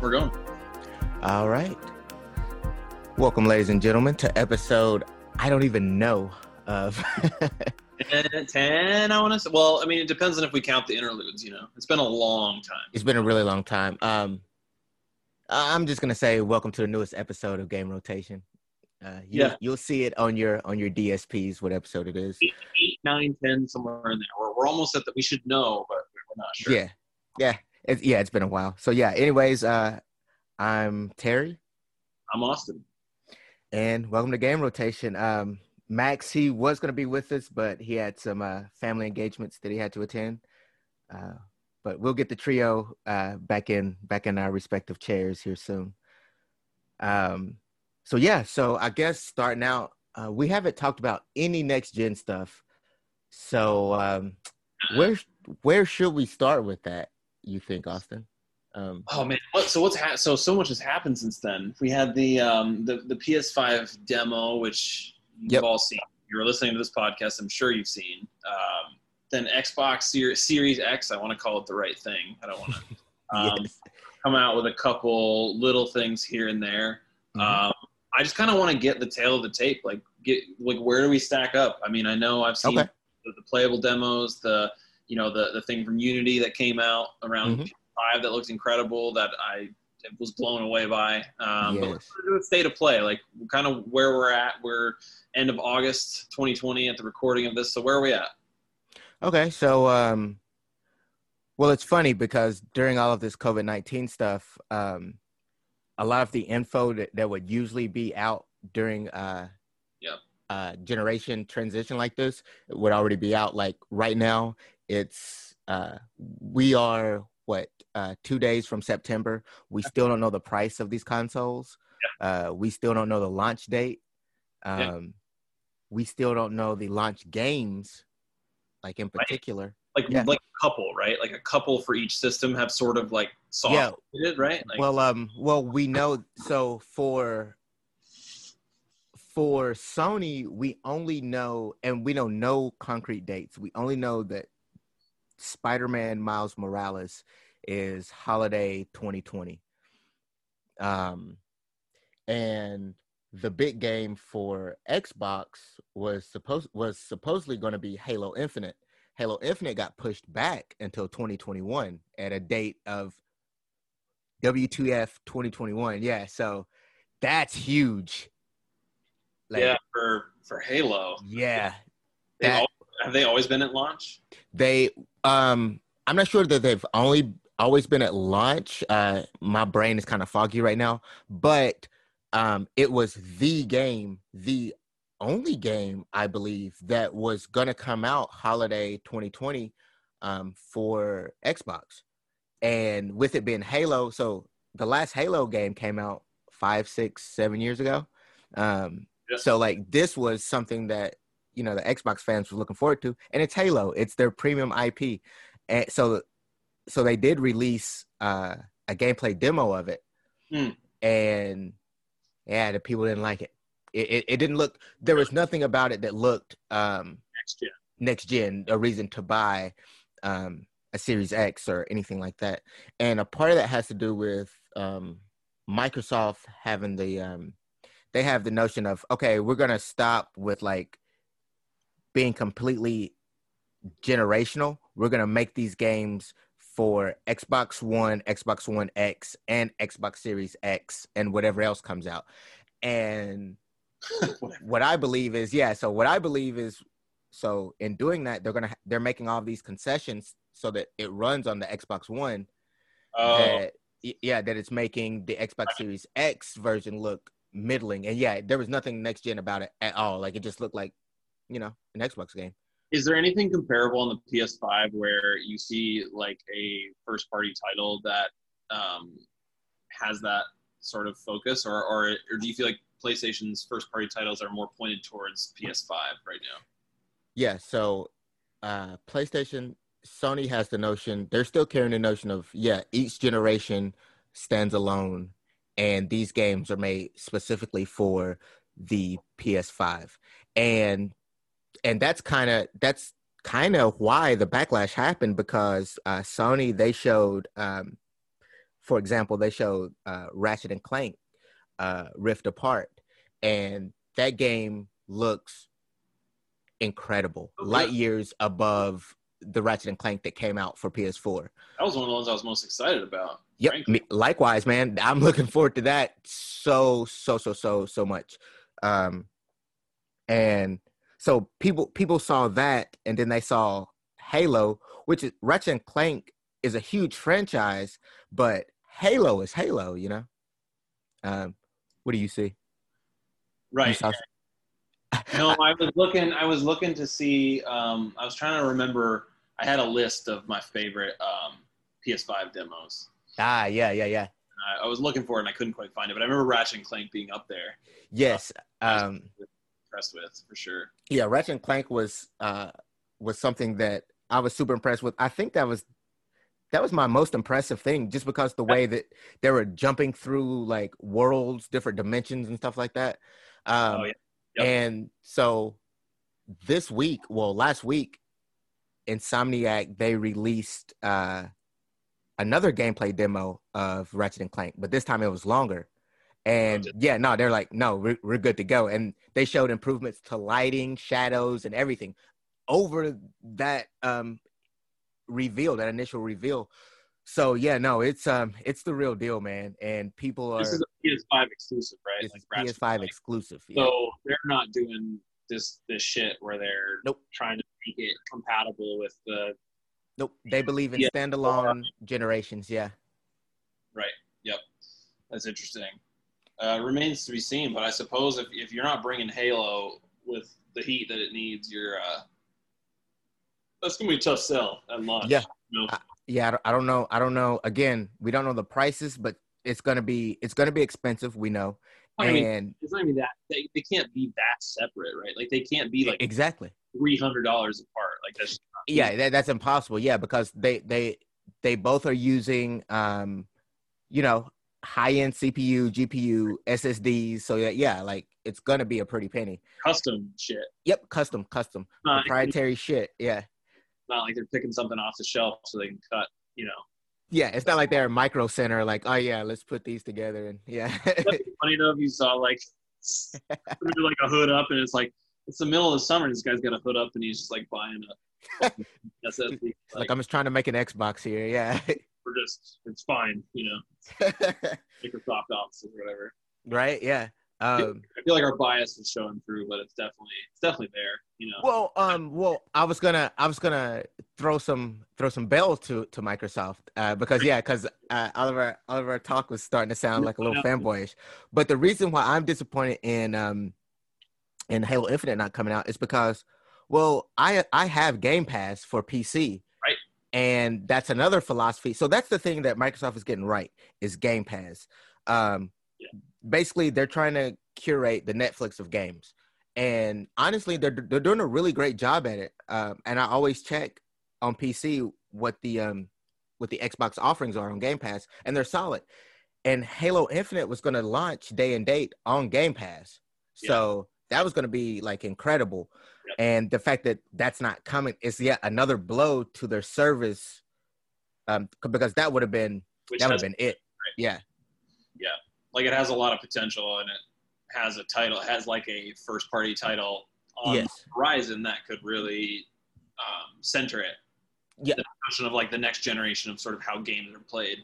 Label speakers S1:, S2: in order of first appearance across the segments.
S1: we're going.
S2: All right. Welcome, ladies and gentlemen, to episode I don't even know of.
S1: 10, 10 I want to say. Well, I mean, it depends on if we count the interludes, you know. It's been a long time.
S2: it's been a really long time. Um, I'm just gonna say welcome to the newest episode of Game Rotation. Uh, you,
S1: Yeah.
S2: you'll see it on your on your DSPs what episode it is.
S1: Eight, nine, ten, somewhere in there. We're, we're almost at that. We should know, but we're not sure.
S2: Yeah, yeah, it's, yeah. It's been a while. So yeah. Anyways, uh, I'm Terry,
S1: I'm Austin.
S2: and welcome to Game Rotation. Um, Max, he was gonna be with us, but he had some uh, family engagements that he had to attend. Uh, but we'll get the trio uh, back in back in our respective chairs here soon. Um, so yeah, so I guess starting out, uh, we haven't talked about any next gen stuff. So um, where where should we start with that? You think, Austin? Um,
S1: Oh man, what, so what's ha- so so much has happened since then. We had the um the the PS5 demo, which you've
S2: Yep.
S1: all seen. You're listening to this podcast, I'm sure you've seen. Um, then Xbox Ser- Series X, I want to call it the right thing. I don't want to um,
S2: yes.
S1: come out with a couple little things here and there.
S2: Mhm.
S1: Um, I just kind of want to get the tail of the tape. Like, get like where do we stack up? I mean, I know I've seen
S2: Okay.
S1: the, the playable demos, the you know the the thing from Unity that came out around
S2: Mhm.
S1: five that looks incredible that I was blown away by. Um, But
S2: Yes.
S1: let's do a state of play, like kind of where we're at. We're end of August 2020 at the recording of this. So where are we at?
S2: Okay, so um well it's funny because during all of this COVID-19 stuff, um a lot of the info that, that would usually be out during uh uh generation transition like this would already be out like right now it's uh we are what uh 2 days from September. We still don't know the price of these consoles. Uh we still don't know the launch date. Um
S1: Yeah.
S2: we still don't know the launch games like in
S1: Right.
S2: particular.
S1: Like
S2: Yeah.
S1: like a couple, right? Like a couple for each system have sort of like soft
S2: Yeah.
S1: it, right? Like,
S2: well, um, well, we know. So for for Sony, we only know, and we know no concrete dates. We only know that Spider-Man Miles Morales is holiday 2020. Um, and the big game for Xbox was supposed was supposedly going to be Halo Infinite. Halo Infinite got pushed back until 2021 at a date of W2F 2021. Yeah, so that's huge. Like,
S1: yeah, for for Halo,
S2: yeah. That-
S1: have they always been at launch?
S2: They um I'm not sure that they've only always been at launch. Uh my brain is kind of foggy right now, but um it was the game, the only game I believe that was going to come out holiday 2020 um for Xbox. And with it being Halo, so the last Halo game came out five, six, seven years ago. Um
S1: Yeah.
S2: so like this was something that you know the Xbox fans were looking forward to, and it's Halo. It's their premium IP, and so so they did release uh, a gameplay demo of it,
S1: Hmm.
S2: and yeah, the people didn't like it. It, it. it didn't look. There was nothing about it that looked um,
S1: Next gen.
S2: next gen, a reason to buy um, a Series X or anything like that. And a part of that has to do with um, Microsoft having the um, they have the notion of okay, we're gonna stop with like being completely generational. We're gonna make these games for Xbox One, Xbox One X, and Xbox Series X, and whatever else comes out. And what I believe is, yeah. So what I believe is, so in doing that, they're gonna they're making all these concessions so that it runs on the Xbox One.
S1: Oh,
S2: That, yeah, that it's making the Xbox Series X version look middling. And yeah, there was nothing next gen about it at all. Like it just looked like, you know, an Xbox game.
S1: is there anything comparable on the PS5 where you see like a first party title that um, has that sort of focus, or, or or do you feel like PlayStation's first party titles are more pointed towards PS5 right now?
S2: Yeah, so uh PlayStation, Sony has the notion, they're still carrying the notion of, yeah, each generation stands alone and these games are made specifically for the PS5. And and that's kind of that's kind of why the backlash happened because uh Sony they showed um for example, they showed uh, Ratchet and Clank uh, Rift Apart, and that game looks incredible,
S1: Okay.
S2: light years above the Ratchet and Clank that came out for PS4.
S1: That was one of the ones I was most excited about.
S2: Yep.
S1: frankly.
S2: Likewise, man. I'm looking forward to that so so so so so much. Um, and so people people saw that, and then they saw Halo, which is Ratchet and Clank is a huge franchise, but Halo is Halo. You know. Um, what do you see? You
S1: Right.
S2: saw-
S1: no, I was looking. I was looking to see. Um, I was trying to remember. I had a list of my favorite um, PS5 demos.
S2: ah, yeah, yeah, yeah.
S1: I, I was looking for it and I couldn't quite find it, but I remember Ratchet and Clank being up there.
S2: Yes. Um,
S1: Impressed with for sure.
S2: yeah, Ratchet and Clank was uh was something that I was super impressed with. I think that was that was my most impressive thing, just because the way that they were jumping through like worlds, different dimensions, and stuff like that. Um,
S1: Oh, yeah. Yep.
S2: And so this week, well, last week, Insomniac they released uh another gameplay demo of Ratchet and Clank, but this time it was longer. And yeah, no, they're like, no, we're, we're good to go. And they showed improvements to lighting, shadows, and everything over that um reveal, that initial reveal. So yeah, no, it's um it's the real deal, man. And people are
S1: This is a PS5 exclusive, right? Like
S2: is
S1: Ratchet and
S2: PS5
S1: Clank.
S2: exclusive. Yeah.
S1: So they're not doing this this shit where they're
S2: Nope.
S1: trying to make it compatible with the
S2: nope. They believe in
S1: Yeah.
S2: standalone generations. Yeah.
S1: right. Yep, that's interesting. Uh, remains to be seen, but I suppose if if you're not bringing Halo with the heat that it needs, you're uh, that's gonna be a tough sell at launch.
S2: Yeah.
S1: You know?
S2: yeah I don't, I don't know i don't know again we don't know the prices but it's gonna be it's gonna be expensive we know
S1: I mean,
S2: and
S1: it's not even that they, they can't be that separate, right? Like they can't be like
S2: exactly
S1: three hundred dollars apart. Like that's
S2: yeah that, that's impossible yeah because they they they both are using um you know high end cpu gpu ssds so yeah, yeah like it's gonna be a pretty penny
S1: custom shit.
S2: yep custom custom
S1: Not,
S2: proprietary shit yeah
S1: not like they're picking something off the shelf so they can cut. You know,
S2: yeah it's not like they're a micro center like oh yeah let's put these together and yeah
S1: funny though if you saw like like a hood up and it's like it's the middle of the summer and this guy's got a hood up and he's just like buying a SSD. Like,
S2: like i'm just trying to make an xbox here yeah
S1: we're just it's fine, you know, Microsoft Office or whatever.
S2: right yeah um
S1: I feel like our bias is showing through, but it's definitely it's definitely there. You know,
S2: Well, um, well, I was gonna, I was gonna throw some, throw some bells to to Microsoft, uh, because yeah, because uh, all of our all of our talk was starting to sound like a little fanboyish. But the reason why I'm disappointed in um, in Halo Infinite not coming out is because, well, I I have Game Pass for PC,
S1: Right.
S2: And that's another philosophy. So that's the thing that Microsoft is getting right is Game Pass. Um,
S1: Yeah.
S2: basically, they're trying to curate the Netflix of games and honestly they're they're doing a really great job at it um, and i always check on pc what the um what the xbox offerings are on game pass and they're solid and halo infinite was going to launch day and date on game pass so that was going to be like incredible
S1: Yep.
S2: and the fact that that's not coming is yet another blow to their service um because that would have been
S1: which
S2: that would have been it yeah yeah.
S1: like it has a lot of potential and it has a title, has like a first party title on
S2: yes
S1: the horizon that could really um, center it.
S2: Yeah.
S1: The notion of like the next generation of sort of how games are played,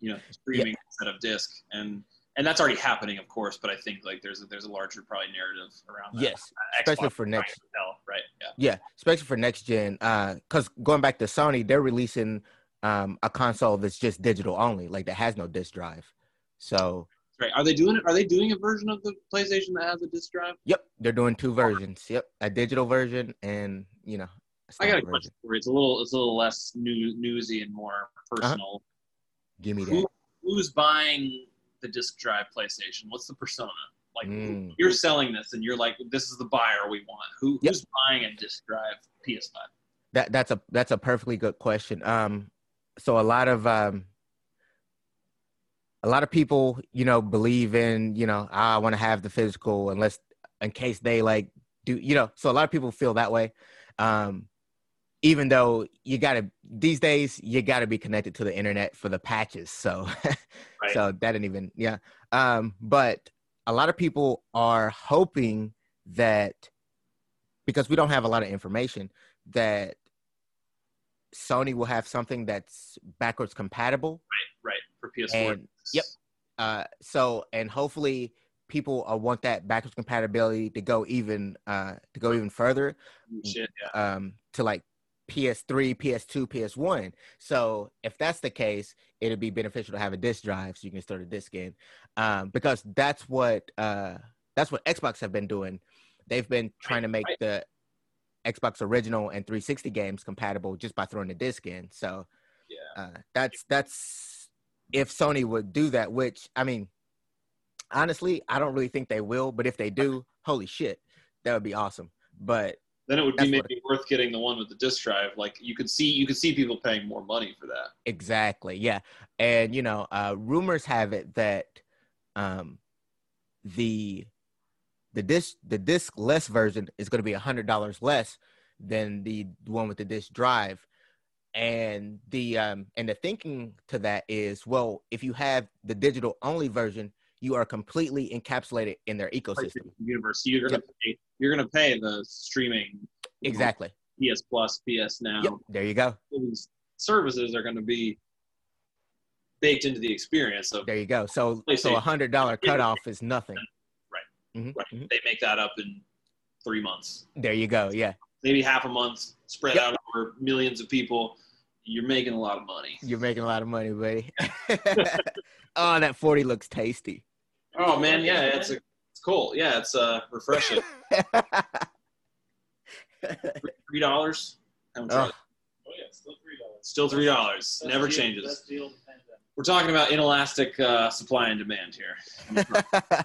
S1: you know, streaming instead of disc, and and that's already happening, of course. But I think like there's a, there's a larger probably narrative around that.
S2: yes
S1: Uh,
S2: especially for next
S1: to tell, right? Yeah.
S2: Yeah, especially for next gen. Uh, cause going back to Sony, they're releasing um a console that's just digital only, like that has no disc drive. So,
S1: Right. Are they doing it? Are they doing a version of the PlayStation that has a disc drive?
S2: yep, they're doing two versions. Yep, a digital version and you know.
S1: I got a question for you. It's a little it's a little less new, newsy and more personal.
S2: Give me
S1: Who,
S2: that.
S1: who's buying the disc drive PlayStation? What's the persona? Like
S2: Mm.
S1: you're selling this and you're like, this is the buyer we want. Who
S2: Yep.
S1: who's buying a disc drive PS5?
S2: That that's a that's a perfectly good question. Um, so a lot of um, a lot of people, you know, believe in you know "Ah, I want to have the physical unless in case they like do you know. So a lot of people feel that way. Um, even though you gotta these days you gotta be connected to the internet for the patches. So
S1: Right.
S2: so that didn't even yeah. Um, but a lot of people are hoping that because we don't have a lot of information that Sony will have something that's backwards compatible
S1: right right for PS4.
S2: And- yep. uh so and hopefully people uh, want that backwards compatibility to go even uh to go even further
S1: Shit, yeah.
S2: um to like ps3 ps2 ps1 so if that's the case it'd be beneficial to have a disk drive so you can store the disk in um because that's what uh that's what xbox have been doing they've been trying to make the xbox original and 360 games compatible just by throwing the disk in so
S1: Yeah.
S2: uh, that's that's if Sony would do that, which I mean, honestly, I don't really think they will. But if they do, holy shit, that would be awesome. But
S1: Then it would be
S2: That's
S1: maybe worth getting the one with the disk drive. Like you could see, you could see people paying more money for that.
S2: exactly, yeah, and you know, uh, rumors have it that um, the the disc the disc less version is going to be a hundred dollars less than the one with the disc drive and the um and the thinking to that is well if you have the digital only version you are completely encapsulated in their ecosystem
S1: Universe. You're gonna pay, you're gonna pay the streaming
S2: exactly
S1: PS Plus, PS Now.
S2: yep there you go
S1: These services are gonna be baked into the experience. So
S2: there you go so so a hundred dollar cutoff is nothing
S1: Right.
S2: Mhm,
S1: right,
S2: mhm.
S1: they make that up in three months,
S2: there you go yeah
S1: maybe half a month, spread
S2: Yep.
S1: out over millions of people. You're making a lot of money.
S2: you're making a lot of money buddy oh that 40 looks tasty
S1: Oh man, yeah, it's a, cool. Yeah, it's uh refreshing. Three dollars.
S2: Ugh.
S3: Oh yeah, still three dollars.
S1: Still three dollars. Never changes.
S3: Deal of the pandemic.
S1: We're talking about inelastic uh, supply and demand here.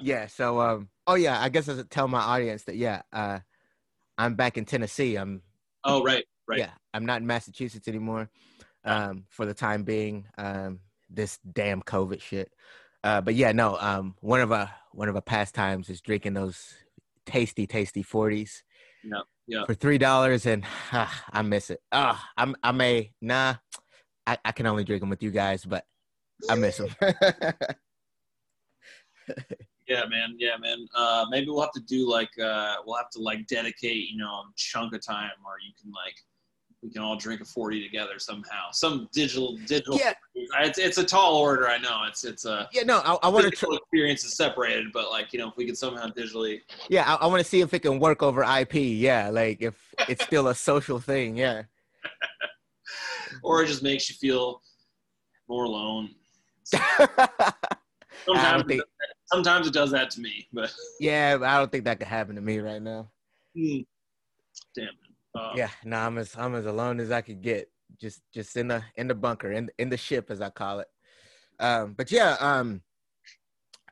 S2: yeah so um oh yeah i guess i should tell my audience that yeah uh i'm back in tennessee i'm
S1: Oh right, right.
S2: yeah i'm not in massachusetts anymore um for the time being um this damn covid shit uh but yeah no um one of our one of our pastimes is drinking those tasty tasty 40s
S1: Yeah, yeah.
S2: for three dollars and ah, i miss it ah i'm i may nah I, I can only drink them with you guys but i miss them
S1: Yeah, man. Yeah, man. Uh, maybe we'll have to do like uh, we'll have to like dedicate, you know, a chunk of time or you can like we can all drink a forty together somehow. Some digital digital.
S2: yeah
S1: It's it's a tall order. I know. It's it's a
S2: yeah no i, I want to
S1: experience is separated, but like you know, if we could somehow digitally.
S2: Yeah, I, I want to see if it can work over IP. Yeah, like if it's still a social thing. Yeah.
S1: or it just makes you feel more alone. Sometimes,
S2: think.
S1: sometimes it does that to me, but
S2: Yeah, I don't think that could happen to me right now.
S1: Hmm. damn Uh,
S2: Yeah, no, I'm as I'm as alone as I could get. Just just in the in the bunker in in the ship as I call it. Um, but yeah, um,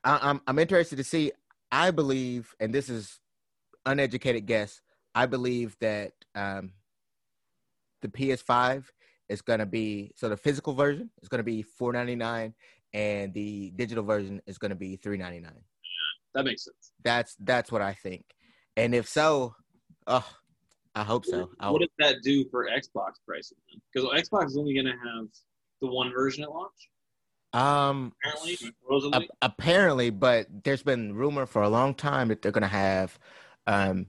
S2: I, I'm I'm interested to see. I believe, and this is uneducated guess. I believe that um, the PS5 is going to be so the physical version is going to be 4.99, and the digital version is going to be 3.99.
S1: that makes sense.
S2: That's that's what I think. And if so, oh, I hope so. I
S1: What does that do for Xbox pricing? Because Xbox is only going to have the one version at launch,
S2: um
S1: apparently.
S2: A- apparently, but there's been rumor for a long time that they're gonna have um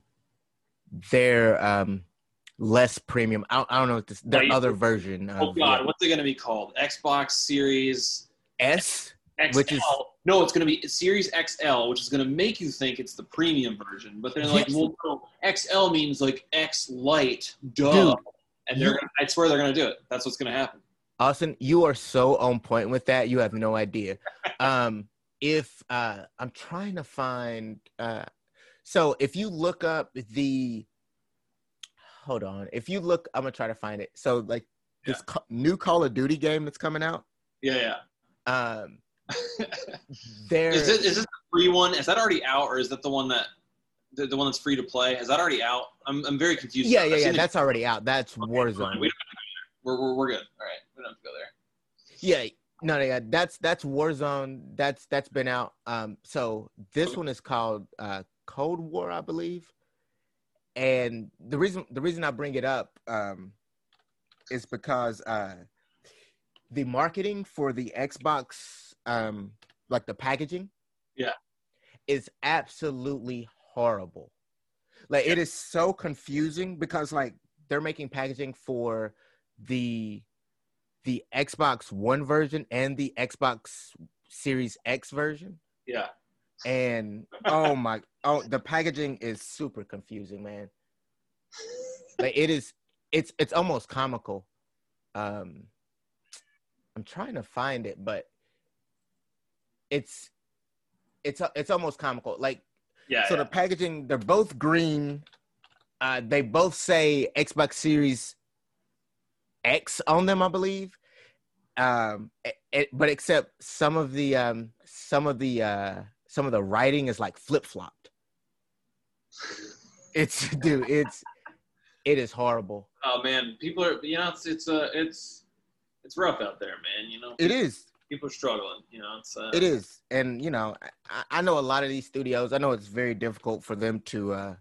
S2: their um less premium. I, I don't know what this their other version
S1: oh
S2: of
S1: God,
S2: yeah,
S1: what's it going to be called? Xbox Series
S2: S.
S1: XL.
S2: Which is-
S1: no, it's going to be Series XL, which is going to make you think it's the premium version. But they're like, well, no, XL means like X light, duh.
S2: Dude,
S1: and they're,
S2: you-
S1: gonna, I swear they're going to do it. That's what's going to happen.
S2: Austin, you are so on point with that. You have no idea. Um, if uh, I'm trying to find, uh, so if you look up the, hold on, if you look, I'm gonna try to find it. So like this ca- new Call of Duty game that's coming out,
S1: Yeah, yeah.
S2: um,
S1: yeah.
S2: there.
S1: is, it, is this the free one? Is that already out, or is that the one that the, the one that's free to play? Is that already out? I'm, I'm very confused.
S2: yeah, yeah, yeah.
S1: the-
S2: That's already out. That's
S1: Okay,
S2: Warzone.
S1: We don't have to go there. We're, we're, we're good. All right, we don't have to go there.
S2: Yeah, no, yeah, that's that's Warzone. That's that's been out. Um, so this
S1: Okay.
S2: one is called uh, Cold War, I believe, and the reason the reason I bring it up um, is because uh, the marketing for the Xbox, um, like the packaging,
S1: Yeah.
S2: is absolutely horrible. Like it is so confusing because like they're making packaging for the the Xbox One version and the Xbox Series X version
S1: Yeah.
S2: and oh my oh the packaging is super confusing man like it is it's it's almost comical um i'm trying to find it but it's it's it's almost comical like
S1: Yeah.
S2: so
S1: yeah.
S2: the packaging they're both green uh they both say xbox series x on them i believe um it, it- but except some of the um some of the uh some of the writing is like flip-flopped it's dude it's it is horrible
S1: oh man, people are you know it's it's uh it's it's rough out there, man. You know.
S2: it is
S1: People are struggling. You know. It's uh,
S2: it is and you know I, I know a lot of these studios i know it's very difficult for them to uh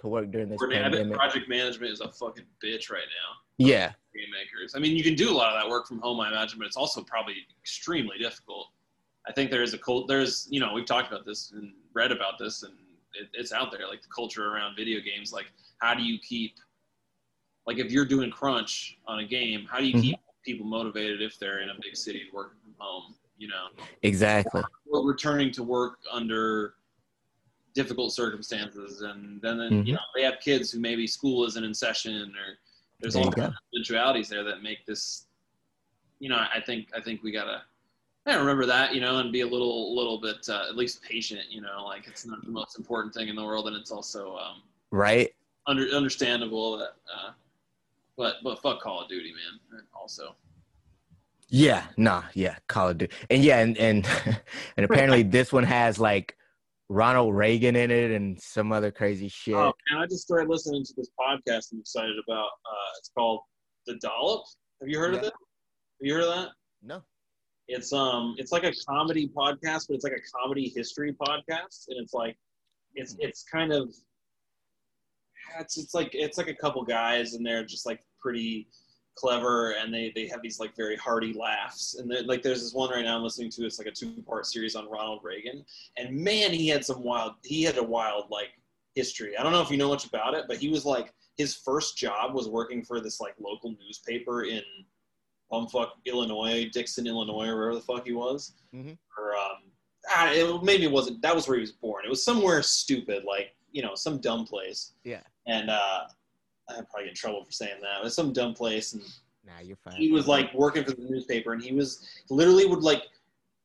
S2: to work during this
S1: bet
S2: pandemic
S1: project management is a fucking bitch right now.
S2: yeah
S1: Game makers. I mean, you can do a lot of that work from home, I imagine, but it's also probably extremely difficult. I think there is a cult. There's, you know, we've talked about this and read about this, and it, it's out there. Like the culture around video games. Like, how do you keep, like, if you're doing crunch on a game, how do you
S2: Mhm.
S1: keep people motivated if they're in a big city working from home? You know,
S2: exactly
S1: or returning to work under difficult circumstances and then, then
S2: Mhm.
S1: you know they have kids who maybe school isn't in session or there's all kinds of eventualities there that make this you know i think i think we gotta I remember that, you know, and be a little, little bit uh, at least patient, you know, like it's not the most important thing in the world, and it's also um,
S2: right
S1: under, understandable that, uh, but but fuck Call of Duty, man. Also,
S2: Yeah, nah, yeah, Call of Duty, and yeah, and and and apparently this one has like Ronald Reagan in it and some other crazy shit.
S1: Oh, man, I just started listening to this podcast I'm excited about. Uh, it's called The Dollop. Have you heard of
S2: Yeah.
S1: it? Have you heard of that?
S2: No,
S1: It's um, it's like a comedy podcast, but it's like a comedy history podcast, and it's like, it's it's kind of, it's it's like it's like a couple guys, and they're just like pretty clever, and they they have these like very hearty laughs, and like there's this one right now I'm listening to. It's like a two part series on Ronald Reagan, and man, he had some wild. He had a wild like history. I don't know if you know much about it, but he was like his first job was working for this like local newspaper in bumfuck Illinois, Dixon, Illinois, or wherever the fuck he was.
S2: Mhm.
S1: Or um, ah, it, maybe it wasn't. That was where he was born. It was somewhere stupid, like you know, some dumb place.
S2: Yeah.
S1: And uh, I'd probably get in trouble for saying that. It was some dumb place, and
S2: nah, you're fine.
S1: he was like working for the newspaper and he was literally would like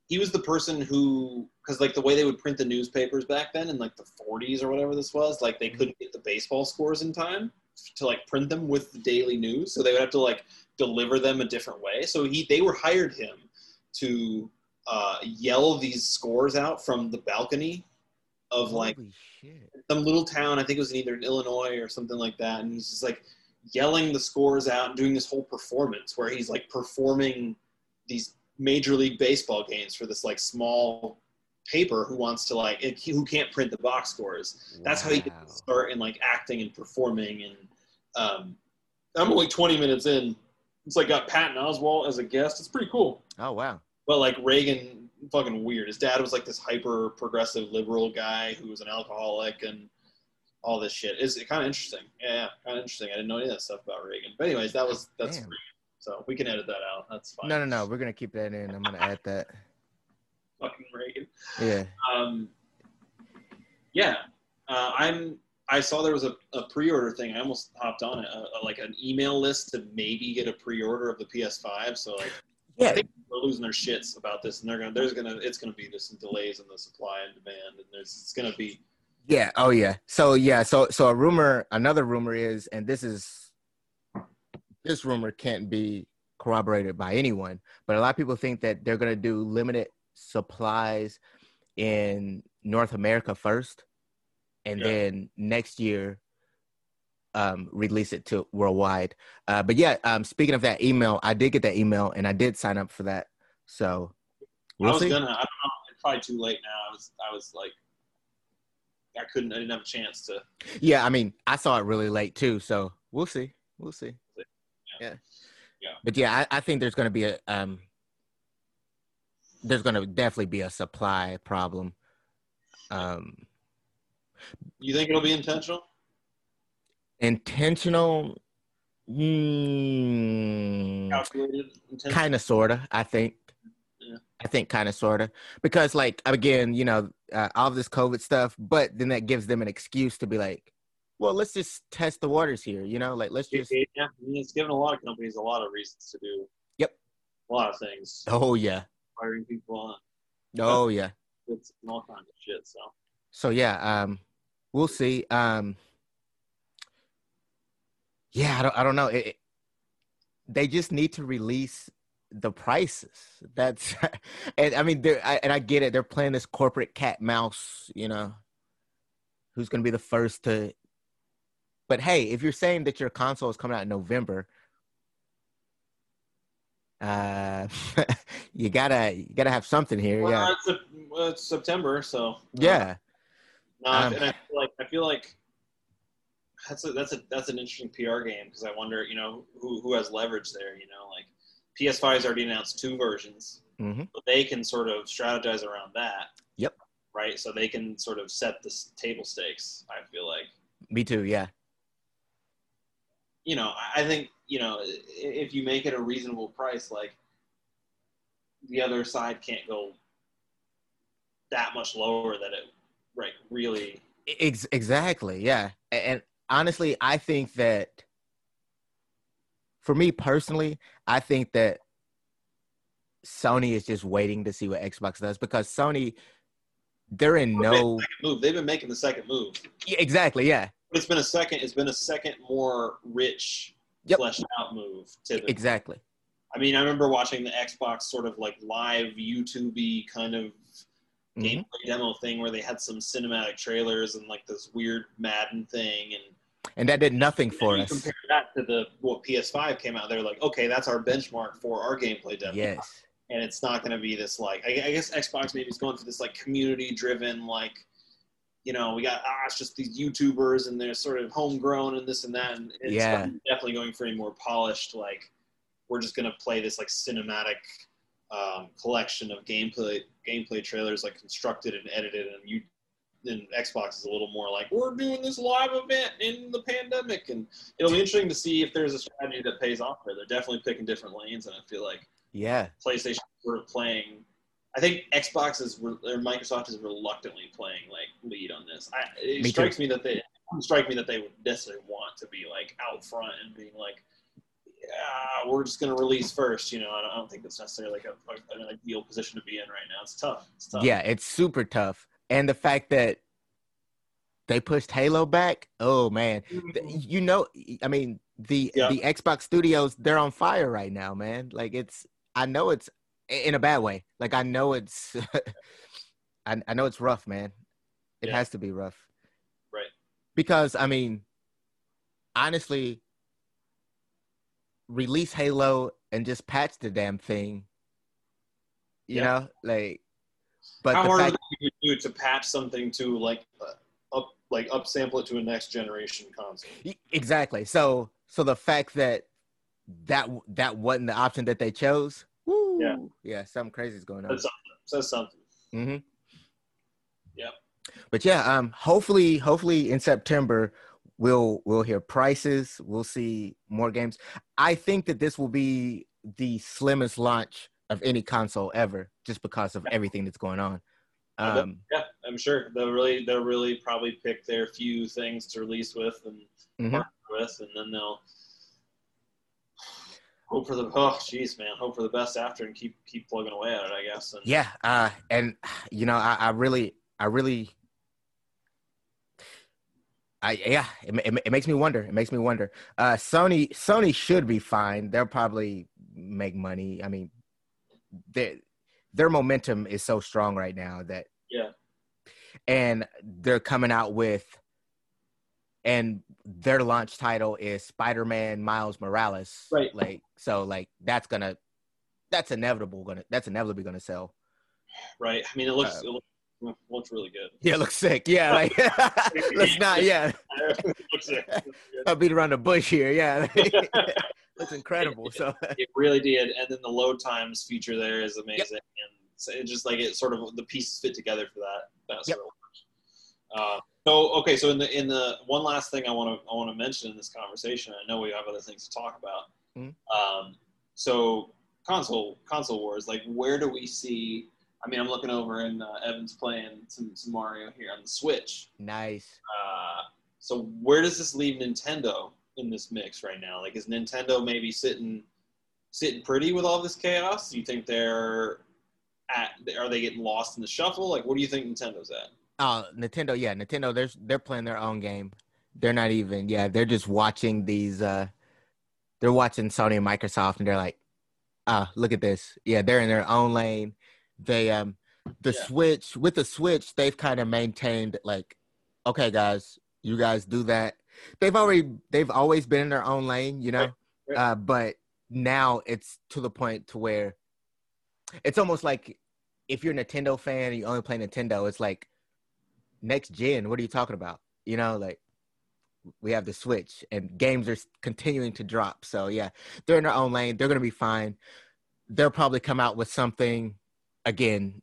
S1: he was the person who because like the way they would print the newspapers back then in like the 40s or whatever this was like they couldn't get the baseball scores in time to like print them with the daily news so they would have to like deliver them a different way so he they were hired him to uh, yell these scores out from the balcony of like
S2: Holy shit.
S1: some little town. I think it was in either in Illinois or something like that. And he's just like yelling the scores out and doing this whole performance where he's like performing these major league baseball games for this like small paper who wants to like who can't print the box scores. That's how he
S2: Wow.
S1: gets start in like acting and performing. And um, I'm only 20 minutes in. It's like got Patton Oswalt as a guest. It's pretty cool.
S2: Oh wow.
S1: But like Reagan, fucking weird. His dad was like this hyper progressive liberal guy who was an alcoholic and all this shit. Is it kind of interesting? Yeah, yeah kind of interesting. I didn't know any of that stuff about Reagan. But anyways, that was that's
S2: Damn.
S1: free. So we can edit that out. That's fine.
S2: No, no, no. We're gonna keep that in. I'm gonna add that.
S1: Fucking Reagan.
S2: Yeah.
S1: Um, yeah, uh, I'm. I saw there was a, a pre-order thing. I almost hopped on it, uh, uh, like an email list to maybe get a pre-order of the PS5. So like, I
S2: Yeah.
S1: think they're losing their shits about this, and they're gonna. There's gonna. It's gonna be just some delays in the supply and demand, and there's. It's gonna be.
S2: Yeah. Oh yeah. So yeah. So so a rumor. Another rumor is, and this is this rumor can't be corroborated by anyone, but a lot of people think that they're gonna do limited supplies in North America first, and
S1: Yeah.
S2: then next year um release it to worldwide. Uh but yeah, um speaking of that email, I did get that email and I did sign up for that. So we'll I
S1: was
S2: see.
S1: gonna. I don't know. It's probably too late now. I was. I was like. I couldn't. I didn't have a chance to.
S2: Yeah, I mean, I saw it really late too, so we'll see. We'll see.
S1: Yeah.
S2: Yeah.
S1: Yeah.
S2: But yeah, I, I think there's going to be a um. There's going to definitely be a supply problem. Um,
S1: You think it'll be intentional?
S2: Intentional. Mm, kind of sorta i think
S1: Yeah.
S2: i think kind of sorta because like again you know uh, all of this covid stuff but then that gives them an excuse to be like well let's just test the waters here you know like let's just
S1: Yeah, I mean, it's given a lot of companies a lot of reasons to do.
S2: Yep.
S1: A lot of things.
S2: oh yeah
S1: Hiring people on.
S2: oh yeah
S1: It's all kinds of shit. So
S2: so yeah um we'll see um yeah i don't, I don't know. It, it- they just need to release the prices. That's and i mean they're I, and i get it. They're playing this corporate cat mouse you know who's going to be the first to but hey if you're saying that your console is coming out in november uh you gotta you gotta have something here.
S1: Well,
S2: yeah.
S1: it's, well, it's September, so
S2: yeah.
S1: No,
S2: Um,
S1: I feel like I feel like that's a that's a that's an interesting PR game because I wonder, you know, who who has leverage there. You know, like PS5 has already announced two versions,
S2: hmm
S1: but they can sort of strategize around that.
S2: Yep.
S1: Right, so they can sort of set the table stakes. I feel like,
S2: me too yeah
S1: you know, I- think you know if you make it a reasonable price, like the other side can't go that much lower that it right really
S2: Ex- exactly yeah and honestly i think that for me personally i think that sony is just waiting to see what xbox does because sony they're in no
S1: move. They've been making the second move.
S2: Yeah, exactly yeah
S1: But it's been a second. It's been a second more rich,
S2: Yep.
S1: fleshed out move. Typically.
S2: exactly
S1: I mean, I remember watching the Xbox sort of like live YouTube kind of
S2: Mhm.
S1: gameplay demo thing where they had some cinematic trailers and like this weird Madden thing, and
S2: and that did nothing for us
S1: compare that to the what PS5 came out. They're like, okay, that's our benchmark for our gameplay demo.
S2: yes
S1: and it's not going to be this like I, I guess Xbox maybe is going for this like community driven like you know we got ah it's just these YouTubers and they're sort of homegrown and this and that and it's
S2: Yeah.
S1: definitely going for a more polished like we're just going to play this like cinematic um, collection of gameplay gameplay trailers like constructed and edited and you and Xbox is a little more like we're doing this live event in the pandemic and it'll be interesting to see if there's a strategy that pays off there they're definitely picking different lanes and I feel like
S2: yeah
S1: PlayStation were playing. I think Xbox is or Microsoft is reluctantly playing like lead on this. I, it
S2: Me too.
S1: strikes me that they it strike me that they would necessarily want to be like out front and being like, yeah, we're just going to release first. You know, I don't, I don't think that's necessarily like a, a, an ideal position to be in right now. It's tough. It's tough.
S2: yeah it's super tough and the fact that they pushed halo back oh man Th- mm-hmm. you know i mean the
S1: Yeah.
S2: the xbox studios they're on fire right now man like it's i know it's in a bad way like i know it's I, I know it's rough man it
S1: Yeah.
S2: has to be rough
S1: Right.
S2: because i mean honestly release halo and just patch the damn thing you
S1: Yeah.
S2: know like but
S1: How hard
S2: fact,
S1: would you do to patch something to like uh, up like upsample it to a next generation console?
S2: Exactly. So so the fact that that that wasn't the option that they chose. Woo,
S1: Yeah.
S2: Yeah, something crazy is going on.
S1: Says something. Says something.
S2: hmm
S1: Yep.
S2: But yeah, um, hopefully, hopefully in September we'll we'll hear prices. We'll see more games. I think that this will be the slimmest launch of any console ever, just because of everything that's going on. Um,
S1: Yeah, I'm sure they'll really they'll really probably pick their few things to release with and
S2: Mhm.
S1: partner with, and then they'll hope for the oh jeez man hope for the best after and keep keep plugging away at it I guess. And
S2: Yeah, uh, and you know, I, I really, I really, I yeah, it, it, it makes me wonder. It makes me wonder. Uh, Sony, Sony should be fine. They'll probably make money. I mean, their their momentum is so strong right now that
S1: Yeah.
S2: and they're coming out with, and their launch title is Spider Man Miles Morales.
S1: Right.
S2: Like so, like that's gonna, that's inevitable. Gonna that's inevitably gonna sell.
S1: right. I mean it looks
S2: Uh,
S1: it looks looks really good.
S2: Yeah, looks sick. Yeah, like let's not. Yeah,
S1: looks sick.
S2: I'll beat around the bush here. Yeah, looks incredible. So
S1: It really did, and then the load times feature there is amazing, and so it just like it sort of the pieces fit together for that that
S2: Yep.
S1: sort of uh, so okay, so in the in the one last thing I want to I want to mention in this conversation, I know we have other things to talk about.
S2: Mhm.
S1: Um, so console console wars, like where do we see? I mean, I'm looking over and uh, Evan's playing some, some Mario here on the Switch.
S2: nice.
S1: Uh, so where does this leave Nintendo in this mix right now? Like, is Nintendo maybe sitting sitting pretty with all this chaos? Do you think they're at? Are they getting lost in the shuffle? Like, what do you think Nintendo's at?
S2: Oh, Nintendo. Yeah, Nintendo. They're they're playing their own game. They're not even. Yeah, they're just watching these. uh They're watching Sony and Microsoft, and they're like, ah, look at this. Yeah, they're in their own lane. They um the
S1: Yeah.
S2: Switch with the Switch, they've kind of maintained like, okay, guys, you guys do that. They've already they've always been in their own lane, you know.
S1: Right, right.
S2: Uh, but now it's to the point to where it's almost like if you're a Nintendo fan and you only play Nintendo, it's like next gen. What are you talking about? You know, like we have the Switch and games are continuing to drop. So yeah, they're in their own lane. They're gonna be fine. They'll probably come out with something. Again,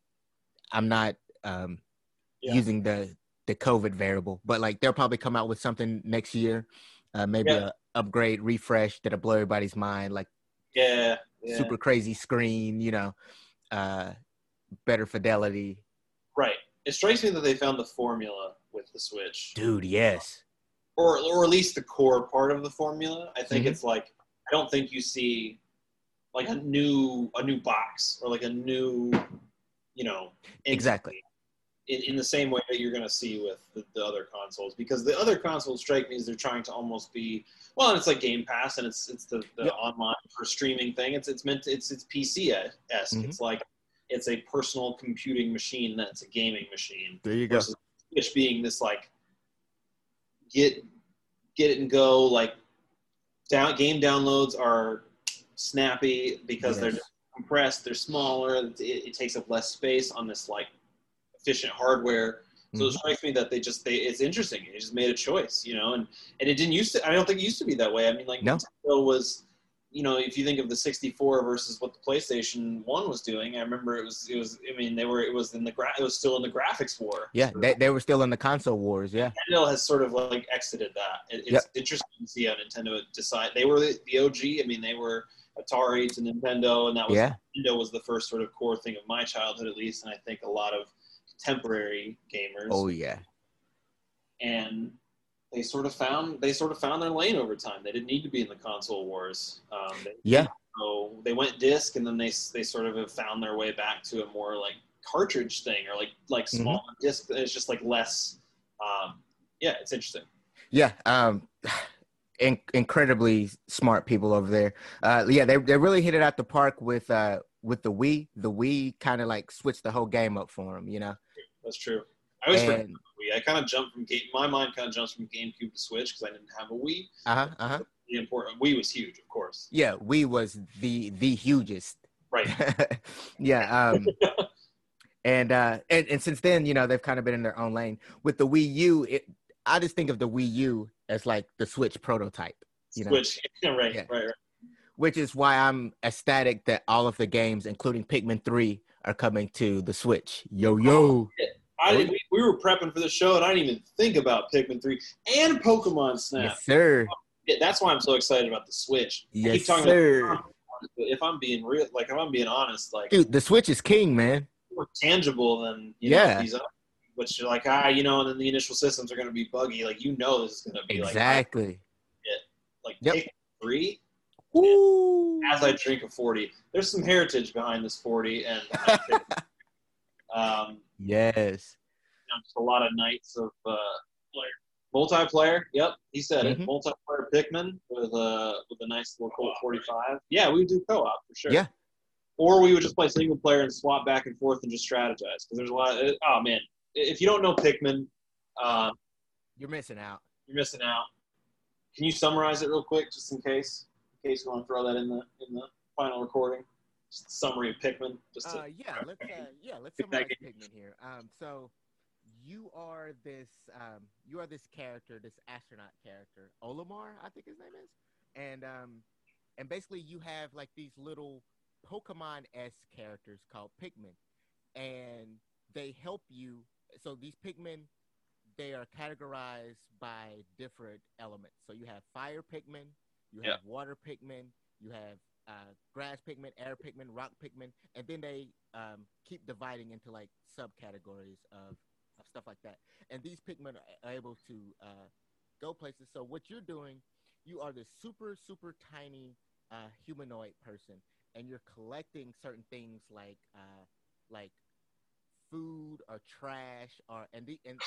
S2: I'm not um,
S1: Yeah.
S2: using the the COVID variable, but like they'll probably come out with something next year. Uh, maybe
S1: Yeah.
S2: a upgrade, refresh that'll blow everybody's mind. Like
S1: Yeah, yeah.
S2: super crazy screen, you know, uh, better fidelity.
S1: right. It strikes me that they found the formula with the Switch,
S2: Dude, yes.
S1: or or at least the core part of the formula. I think
S2: Mhm.
S1: it's like I don't think you see like a new a new box or like a new, you know, entity
S2: Exactly.
S1: In, in the same way that you're going to see with the, the other consoles because the other consoles strike me as they're trying to almost be well and it's like game pass and it's it's the, the
S2: Yep.
S1: online for streaming thing it's it's meant to, it's it's pc esque
S2: Mhm.
S1: it's like it's a personal computing machine that's a gaming machine
S2: There you go.
S1: Switch being this like get get it and go like down game downloads are snappy because they're compressed they're smaller it, it takes up less space on this like efficient hardware so it
S2: Mhm.
S1: strikes me that they just they it's interesting they just made a choice you know and and it didn't used to i don't think it used to be that way i mean like
S2: No.
S1: Nintendo was you know if you think of the 64 versus what the playstation 1 was doing i remember it was it was i mean they were it was in the gra- it was still in the graphics war
S2: Yeah, they, they were still in the console wars. Yeah.
S1: Nintendo has sort of like exited that. It, it's
S2: Yep.
S1: interesting to see how Nintendo decide. They were the, the OG. I mean, they were Atari to Nintendo, and that was
S2: Yeah.
S1: Nintendo was the first sort of core thing of my childhood, at least, and I think a lot of contemporary gamers.
S2: Oh yeah.
S1: And they sort of found they sort of found their lane over time. They didn't need to be in the console wars. Um, they,
S2: Yeah.
S1: So they went disc, and then they they sort of have found their way back to a more like cartridge thing, or like like
S2: Mhm.
S1: disc. It's just like less. Um, yeah, it's interesting.
S2: Yeah. Um, in, incredibly smart people over there. Uh, yeah, they they really hit it out the park with uh with the Wii. The Wii kind of like switched the whole game up for them. You know.
S1: That's true. I always forget Wii. I kind of jumped from game. My mind kind of jumps from GameCube to Switch because I didn't have a Wii.
S2: uh huh. Uh huh.
S1: The important Wii was huge, of course.
S2: Yeah, Wii was the the hugest.
S1: Right.
S2: yeah. Um, and uh, and and since then, you know, they've kind of been in their own lane. With the Wii U, it I just think of the Wii U as like the Switch prototype. You know.
S1: Switch. right,
S2: Yeah.
S1: right, right.
S2: which is why I'm ecstatic that all of the games, including Pikmin 3, are coming to the Switch. Yo, yo.
S1: I didn't, we, we were prepping for the show, and I didn't even think about Pikmin three and Pokemon Snap.
S2: Yes, sir.
S1: Yeah, that's why I'm so excited about the Switch. I
S2: Yes,
S1: keep talking
S2: sir.
S1: about if I'm being real, like if I'm being honest, like
S2: Dude, the Switch is king, man.
S1: more tangible than you
S2: Yeah.
S1: know, these other, which you're like ah, you know, and then the initial systems are going to be buggy. Like you know, this is going to be
S2: Exactly.
S1: like like
S2: Yep.
S1: Pikmin three.
S2: Woo.
S1: as I drink a 40. There's some heritage behind this 40, and um,
S2: Yes.
S1: you know, just a lot of nights of uh, multiplayer. Yep, he said
S2: Mhm.
S1: it. Multiplayer Pikmin with a with a nice little Colt 45. Yeah, we would do co-op for sure.
S2: Yeah.
S1: Or we would just play single player and swap back and forth and just strategize because there's a lot. Of, oh man, if you don't know Pikmin, uh,
S2: You're missing out.
S1: you're missing out. Can you summarize it real quick, just in case? In case you want to throw that in the in the final recording. summary of Pikmin? Just to,
S2: Uh, yeah, let's uh, yeah, let's summarize Pikmin here. Um, so you are this um, you are this character, this astronaut character, Olimar, I think his name is, and um, and basically you have like these little Pokemon s characters called Pikmin, and they help you. So these Pikmin, they are categorized by different elements. So you have fire Pikmin, you have water Pikmin, you have uh, grass Pikmin, air Pikmin, rock Pikmin, and then they um, keep dividing into like subcategories of, of stuff like that. And these Pikmin are able to uh, go places. So what you're doing, you are this super super tiny uh, humanoid person, and you're collecting certain things like uh, like food or trash or and the and,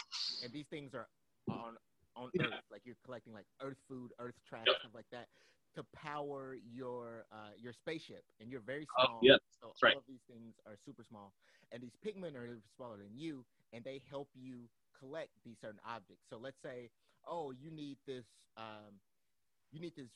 S2: and these things are on on
S1: Yeah.
S2: Earth. Like you're collecting like Earth food, Earth trash,
S1: Yep.
S2: stuff like that to power your uh, your spaceship. And you're very
S1: Oh,
S2: small.
S1: yeah,
S2: so
S1: that's right.
S2: all of these things are super small. And these Pikmin are smaller than you, and they help you collect these certain objects. So let's say, oh, you need this um, you need this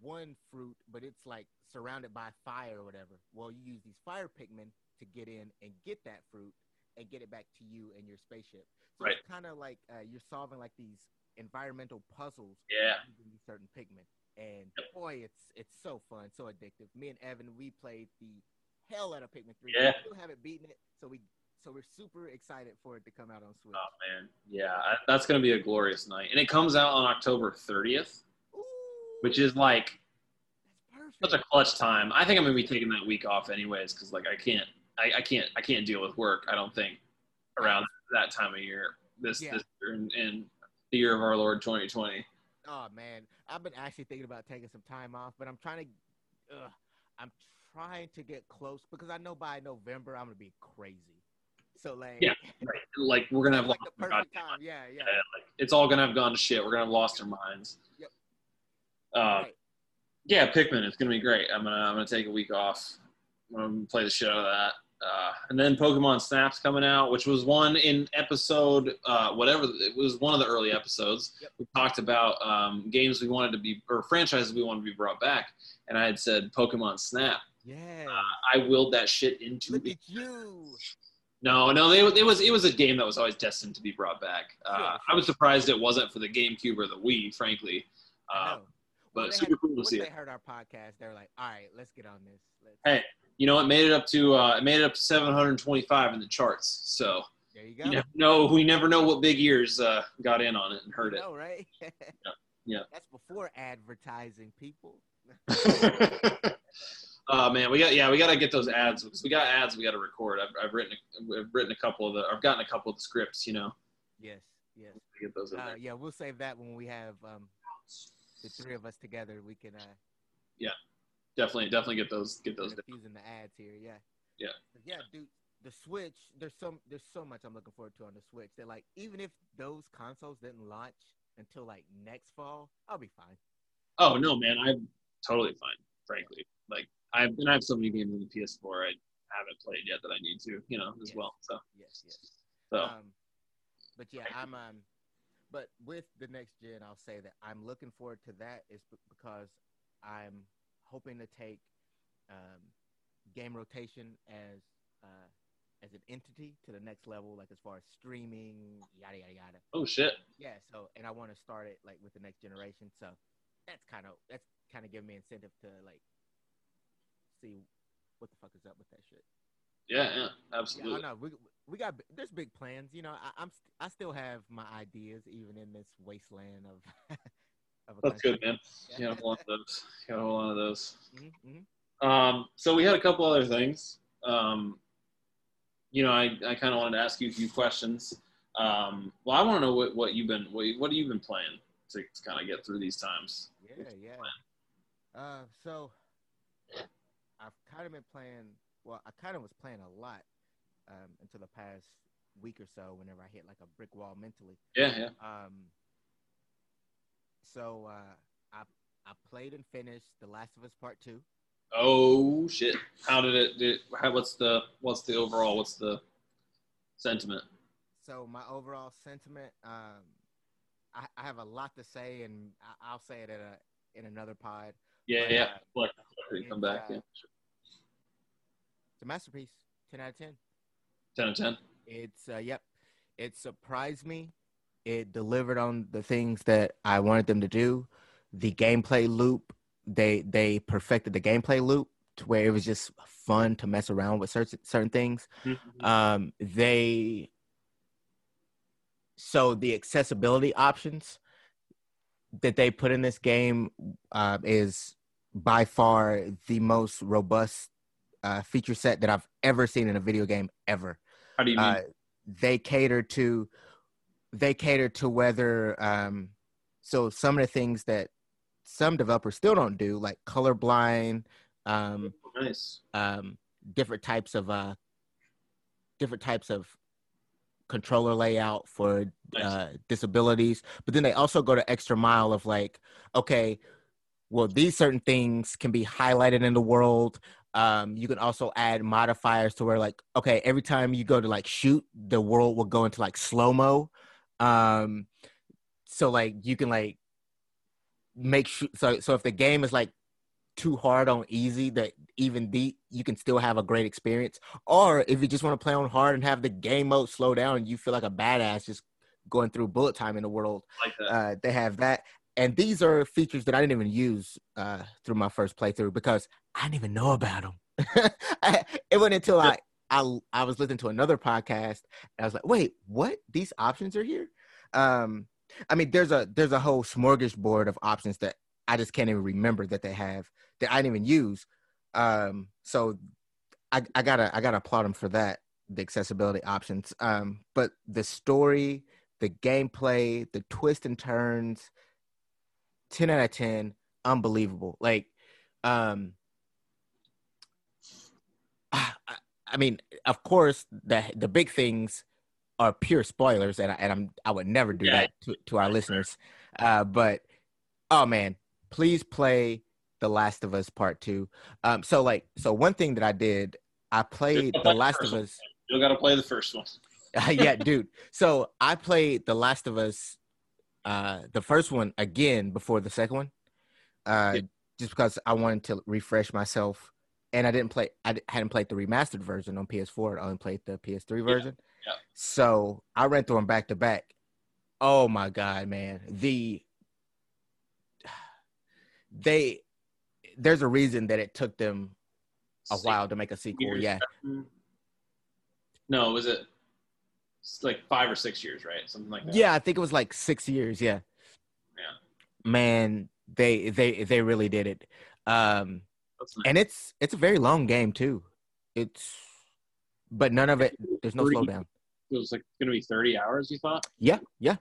S2: one fruit, but it's like surrounded by fire or whatever. Well, you use these fire Pikmin to get in and get that fruit and get it back to you and your spaceship. So it's kind of like uh, you're solving like these environmental puzzles
S1: yeah.
S2: using certain Pikmin. And boy, it's it's so fun, so addictive. Me and Evan, we played the hell out of Pikmin three.
S1: Yeah.
S2: We still haven't beaten it, so we so we're super excited for it to come out on Switch.
S1: Oh man, yeah, I, that's gonna be a glorious night, and it comes out on October 30th,
S2: Ooh,
S1: which is like
S2: that's
S1: such a clutch time. I think I'm gonna be taking that week off anyways, because like I can't, I, I can't, I can't deal with work. I don't think around that time of year, this
S2: Yeah.
S1: this year in, in the year of our Lord 2020.
S2: Oh man, I've been actually thinking about taking some time off, but I'm trying to, uh, I'm trying to get close because I know by November I'm gonna be crazy. So like,
S1: Yeah, Right, like we're gonna have
S2: like
S1: lost
S2: the perfect time. Yeah, yeah.
S1: Yeah, like it's all gonna have gone to shit. We're gonna have lost our minds.
S2: Yep.
S1: Uh,
S2: Right.
S1: yeah, Pikmin. It's gonna be great. I'm gonna I'm gonna take a week off. I'm gonna play the shit out of that. Uh, and then Pokemon Snap's coming out, which was one in episode uh, whatever it was one of the early episodes.
S2: Yep.
S1: We talked about um, games we wanted to be or franchises we wanted to be brought back, and I had said Pokemon Snap.
S2: Yeah.
S1: I willed that shit into
S2: Look
S1: the
S2: at you.
S1: no, no, they, it was it was a game that was always destined to be brought back. Uh, I was surprised it wasn't for the GameCube or the Wii, frankly. Uh, but
S2: they
S1: super
S2: had-
S1: cool to
S2: when
S1: see
S2: they
S1: it.
S2: heard our podcast, they were like, "All right, let's get on this." Let's,
S1: Hey, you know, it made it up to uh, it made it up to 725 in the charts. So
S2: there you go.
S1: you never know. We never know what big ears uh, got in on it and heard
S2: You
S1: it.
S2: know, right?
S1: Yeah.
S2: That's before advertising, people.
S1: uh, man, we got yeah, we got to get those ads because we got ads we got to record. I've, I've written a, I've written a couple of the I've gotten a couple of the scripts. You know,
S2: Yes, yes.
S1: get those in
S2: Uh,
S1: there.
S2: yeah, we'll save that when we have um, the three of us together. We can uh,
S1: Definitely, definitely get those get those.
S2: Using the ads here, yeah.
S1: Yeah.
S2: Yeah, dude. The Switch, there's so there's so much I'm looking forward to on the Switch. That like even if those consoles didn't launch until like next fall, I'll be fine.
S1: Oh no, man, I'm totally fine. Frankly, like I've and I have so many games on the PS4 I haven't played yet that I need to, you know, as
S2: Yes.
S1: well. So,
S2: Yes, yes.
S1: so
S2: Um, but yeah, I'm um, but with the next gen, I'll say that I'm looking forward to that is because I'm hoping to take um, game rotation as uh, as an entity to the next level, like as far as streaming, yada yada yada.
S1: oh shit,
S2: Yeah. So, and I want to start it like with the next generation. So that's kind of that's kind of giving me incentive to like see what the fuck is up with that shit.
S1: yeah, yeah,
S2: Yeah, I
S1: absolutely.
S2: know. We we got there's big plans. You know, I, I'm st- I still have my ideas even in this wasteland of
S1: That's good, man. You got a lot of those. You got lot of those.
S2: Mhm, mhm.
S1: Um, so we had a couple other things. Um, you know, I, I kind of wanted to ask you a few questions. Um, well, I want to know what, what you've been what, what have you been playing to, kind of get through these times.
S2: Yeah, yeah. Uh, so I've kind of been playing. Well, I kind of was playing a lot um, until the past week or so. Whenever I hit like a brick wall mentally.
S1: Yeah, yeah.
S2: Um, so uh, I I played and finished The Last of Us Part Two.
S1: Oh shit! How did it? Did, how, what's the what's the overall? What's the sentiment?
S2: So my overall sentiment, um, I, I have a lot to say, and I, I'll say it at a in another pod.
S1: Yeah,
S2: But,
S1: yeah.
S2: uh,
S1: Like, come back.
S2: uh,
S1: Yeah.
S2: It's a masterpiece. Ten out of ten.
S1: Ten out of ten.
S2: It's uh, yep. It surprised me. It delivered on the things that I wanted them to do. The gameplay loop, they they perfected the gameplay loop to where it was just fun to mess around with certain certain things.
S1: Mm-hmm.
S2: Um, they so the accessibility options that they put in this game uh, is by far the most robust uh, feature set that I've ever seen in a video game ever.
S1: How do you mean?
S2: Uh, they cater to they cater to whether um, so some of the things that some developers still don't do, like colorblind, um,
S1: nice.
S2: um, different types of uh, different types of controller layout for
S1: Nice.
S2: uh, disabilities. But then they also go to extra mile of like, okay, well, these certain things can be highlighted in the world. Um, you can also add modifiers to where like, okay, every time you go to like shoot, the world will go into like slow mo. Um, so like you can like make sure. So so if the game is like too hard on easy, that even the you can still have a great experience. Or if you just want to play on hard and have the game mode slow down, and you feel like a badass just going through bullet time in the world,
S1: like
S2: uh, they have that. And these are features that I didn't even use uh, through my first playthrough because I didn't even know about them. it wasn't until I, I I was listening to another podcast and I was like, wait, what? These options are here? Um, I mean, there's a there's a whole smorgasbord of options that I just can't even remember that they have that I didn't even use. Um, so I, I gotta I gotta applaud them for that the accessibility options. Um, but the story, the gameplay, the twists and turns, ten out of ten, unbelievable. Like, um, I, I mean, of course, the the big things are pure spoilers, and I, and I'm I would never do
S1: Yeah.
S2: that to, to our listeners. Uh, but oh man, please play The Last of Us Part Two. Um, so like, so one thing that I did, I played The Last of Us.
S1: You got to play the first one.
S2: yeah, dude. So I played The Last of Us, uh, the first one again before the second one, uh,
S1: Yeah.
S2: just because I wanted to refresh myself, and I didn't play. I hadn't played the remastered version on PS4. I only played the PS3 version.
S1: yeah.
S2: So I ran through them back to back. Oh my god, man! The they there's a reason that it took them a
S1: Six
S2: while to make a sequel.
S1: years,
S2: Yeah,
S1: No, was it? It's like five or six years, right? Something like that.
S2: Yeah, I think it was like six years. Yeah.
S1: Yeah.
S2: Man, they they they really did it. Um,
S1: That's nice.
S2: and it's it's a very long game too. It's but none of it. There's no
S1: Three-
S2: slowdown.
S1: it was like going to be 30 hours. You thought?
S2: Yeah, yeah.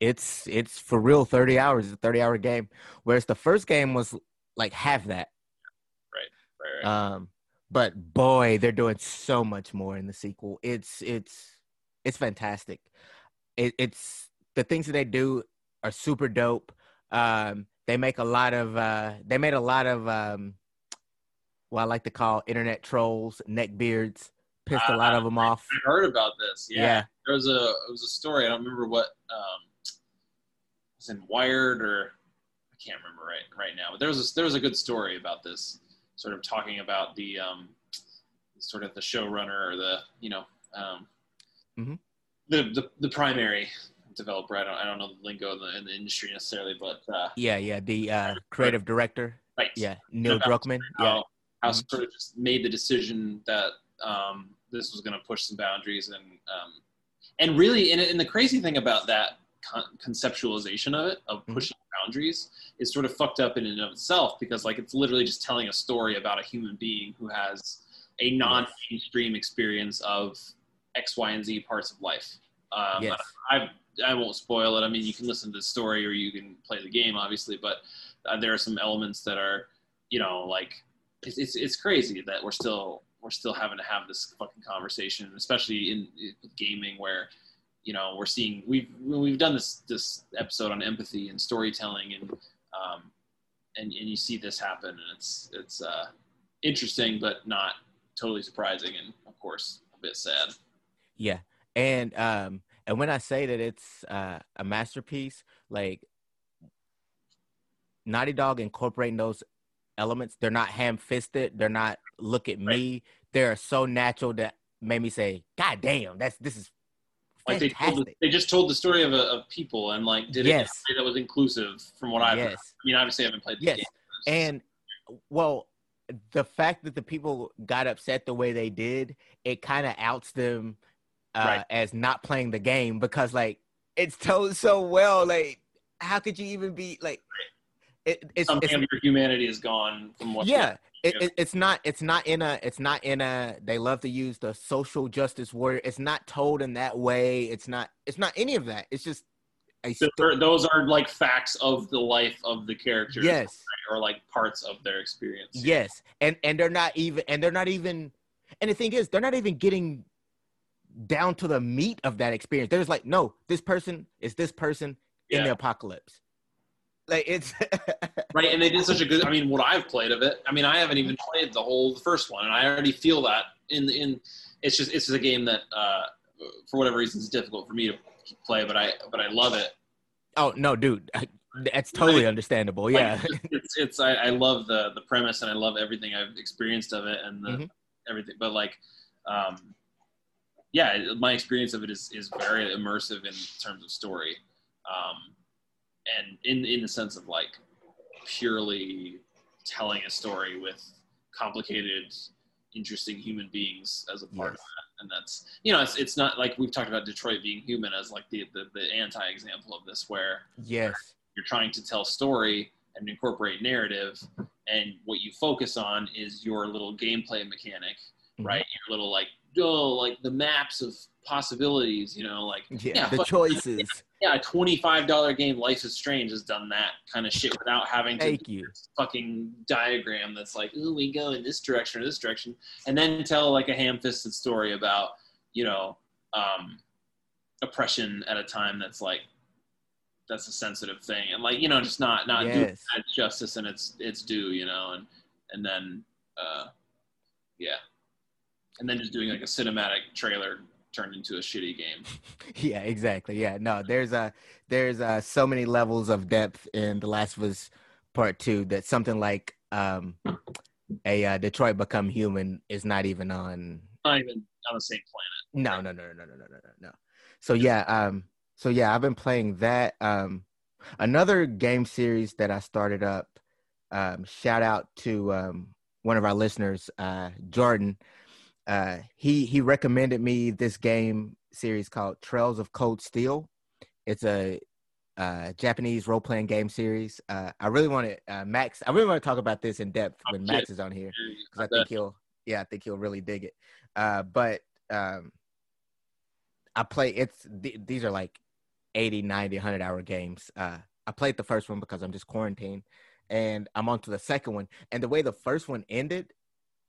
S2: It's it's for real. Thirty hours. It's a thirty hour game. Whereas the first game was like half that.
S1: Right, right.
S2: Um, but boy, they're doing so much more in the sequel. It's it's it's fantastic. It, it's the things that they do are super dope. Um, they make a lot of uh, they made a lot of um, what I like to call internet trolls, neckbeards, pissed a lot of them off.
S1: I heard about this. Yeah.
S2: Yeah.
S1: There was a it was a story. I don't remember what um, it was in Wired or I can't remember right right now. But there was a, there was a good story about this, sort of talking about the um, sort of the showrunner or the you know um,
S2: Mhm.
S1: the, the the primary developer. I don't I don't know the lingo in the, in the industry necessarily, but uh,
S2: Yeah, yeah. The uh, creative director,
S1: right.
S2: yeah, Neil Druckmann. Yeah,
S1: how, how
S2: Mhm.
S1: sort of just made the decision that um, this was going to push some boundaries and um, and really and, and the crazy thing about that con- conceptualization of it of
S2: Mhm.
S1: pushing boundaries is sort of fucked up in and of itself because like it's literally just telling a story about a human being who has a non-mainstream experience of X, Y, and Z parts of life. Um,
S2: Yes.
S1: I I won't spoil it. I mean, you can listen to the story or you can play the game, obviously, but uh, there are some elements that are, you know, like it's, it's it's crazy that we're still we're still having to have this fucking conversation, especially in, in gaming where, you know, we're seeing we've we've done this this episode on empathy and storytelling and um and and you see this happen and it's it's uh interesting but not totally surprising and of course a bit sad.
S2: Yeah. And um and when I say that it's uh, a masterpiece, like Naughty Dog incorporating those elements, they're not ham fisted, they're not look at me. they're so natural that made me say, God damn, that's this is
S1: Like they told, they just told the story of, a, of people and like did it
S2: Yes.
S1: way that was inclusive from what I've heard.
S2: yes.
S1: I mean, obviously I haven't played the
S2: Yes.
S1: game.
S2: And well, the fact that the people got upset the way they did, it kind of outs them uh,
S1: Right.
S2: as not playing the game because like it's told so well. Like, how could you even be like? It, it's,
S1: something
S2: it's
S1: of your humanity is gone from what
S2: yeah. It, it, it's not. It's not in a. It's not in a. They love to use the social justice word. It's not told in that way. It's not. It's not any of that. It's just a
S1: Those
S2: sto-
S1: are- those are like facts of the life of the character
S2: yes.
S1: or like parts of their experience
S2: Yes, and and they're not even, and they're not even, and the thing is, they're not even getting down to the meat of that experience. They're just like, no, this person is this person in the apocalypse. Like it's
S1: right and they did such a good i mean what i've played of it i mean i haven't even played the whole the first one and i already feel that in in it's just it's just a game that uh for whatever reason is difficult for me to play but i but i love it
S2: oh no, dude, that's totally understandable.
S1: Like,
S2: Yeah,
S1: it's it's I, I love the the premise and i love everything i've experienced of it and the
S2: Mhm.
S1: everything but like um yeah my experience of it is is very immersive in terms of story um and in in the sense of like purely telling a story with complicated interesting human beings as a part of that. And that's you know it's, it's not like we've talked about detroit being human as like the the, the anti example of this where
S2: yes,
S1: you're trying to tell story and incorporate narrative and what you focus on is your little gameplay mechanic
S2: Mhm.
S1: right? Your little like oh like the maps of possibilities you know like
S2: yeah,
S1: yeah,
S2: the choices.
S1: yeah a $25 game life is strange has done that kind of shit without having to
S2: Thank you.
S1: fucking diagram that's like oh we go in this direction or this direction and then tell like a ham-fisted story about you know um oppression at a time that's like that's a sensitive thing and like you know just not not do
S2: Yes.
S1: its justice and its its due you know and and then uh yeah and then just doing like a cinematic trailer turned into a shitty game.
S2: Yeah exactly. Yeah no there's a there's uh so many levels of depth in the last of us part two that something like um a uh, detroit become human is not even on
S1: not even on the same planet.
S2: No no no no no no no no no. So yeah. um so yeah i've been playing that. Um another game series that i started up um shout out to um one of our listeners uh jordan uh he he recommended me this game series called trails of cold steel it's a uh japanese role-playing game series uh i really want to uh max i really want to talk about this in depth when
S1: Okay.
S2: max is on here because I think he'll yeah, I think he'll really dig it. Uh, but um, I play it's th- these are like 80, 90, 100 hour games. Uh, I played the first one because I'm just quarantined, and I'm on to the second one. And the way the first one ended,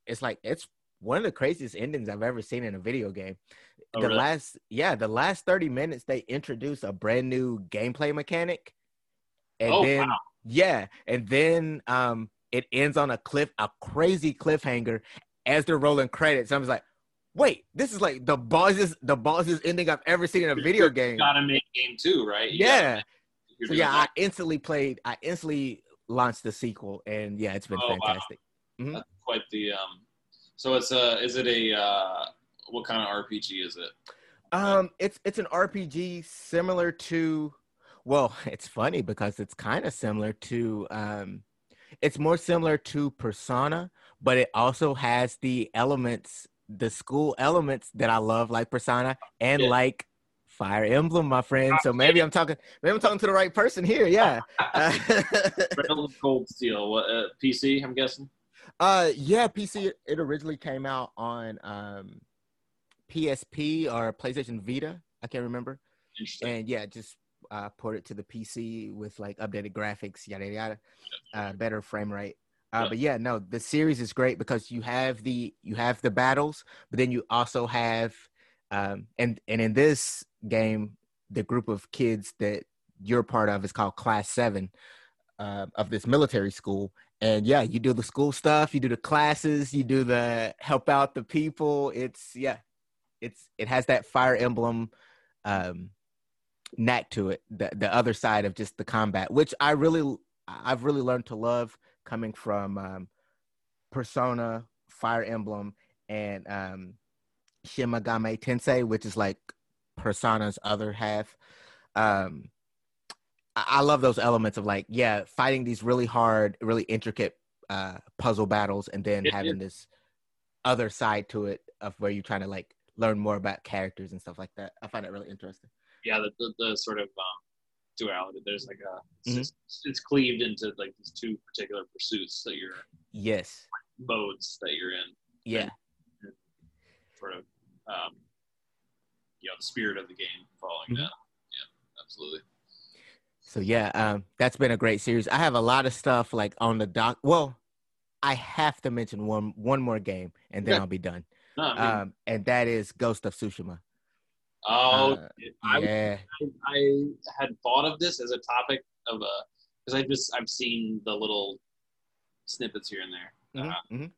S2: it's like it's one of the craziest endings I've ever seen in a video game.
S1: Oh,
S2: the
S1: really?
S2: last yeah, the last 30 minutes they introduce a brand new gameplay mechanic. And
S1: Oh,
S2: then yeah, and then um it ends on a cliff, a crazy cliffhanger as they're rolling credits. I was like, wait, this is like the boss's the boss's ending I've ever seen in a video game.
S1: gotta make game two right You
S2: Yeah.
S1: gotta make- you're
S2: So yeah, I instantly played. I instantly launched the sequel, and yeah, it's been
S1: Oh, wow.
S2: fantastic.
S1: That's quite the um so it's a is it a uh what kind of rpg is it
S2: Um, it's it's an RPG similar to, well, it's funny because it's kind of similar to, um, it's more similar to Persona, but it also has the elements, the school elements that I love, like Persona and
S1: Yeah.
S2: like Fire Emblem, my friend. So maybe I'm talking, maybe I'm talking to the right person here. Yeah.
S1: Cold Steel what uh, pc i'm guessing
S2: Uh, yeah, PC. It originally came out on um, PSP or PlayStation Vita. I can't remember. And yeah, just uh, port it to the PC with like updated graphics, yada yada, uh, better frame rate. Uh. But yeah, no, the series is great because you have the you have the battles, but then you also have, um, and and in this game, the group of kids that you're part of is called Class Seven uh, of this military school, and yeah, you do the school stuff, you do the classes, you do the help out the people. It's yeah, it's it has that Fire Emblem um, knack to it. The the other side of just the combat, which I really I've really learned to love coming from um, Persona, Fire Emblem, and um, Shin Tensei, which is like Persona's other half. Um, I, love those elements of like, yeah, fighting these really hard, really intricate uh, puzzle battles, and then
S1: It-
S2: having this other side to it of where you're trying to like learn more about characters and stuff like that. I find it really interesting.
S1: yeah, the, the, the sort of um, duality. There's like a it's,
S2: Mhm.
S1: just- it's cleaved into like these two particular pursuits that you're
S2: Yes.
S1: modes that you're in.
S2: Yeah.
S1: Sort of, um, you know, the spirit of the game following
S2: Mhm.
S1: that. Yeah, absolutely.
S2: So yeah, um, that's been a great series. I have a lot of stuff like on the doc. Well, I have to mention one one more game, and then
S1: Okay.
S2: I'll be done.
S1: No, I mean,
S2: Um, and that is Ghost of Tsushima.
S1: oh,
S2: uh,
S1: I,
S2: yeah,
S1: I, I had thought of this as a topic of a because I just I've seen the little snippets here and there.
S2: Mhm,
S1: Uh,
S2: mhm.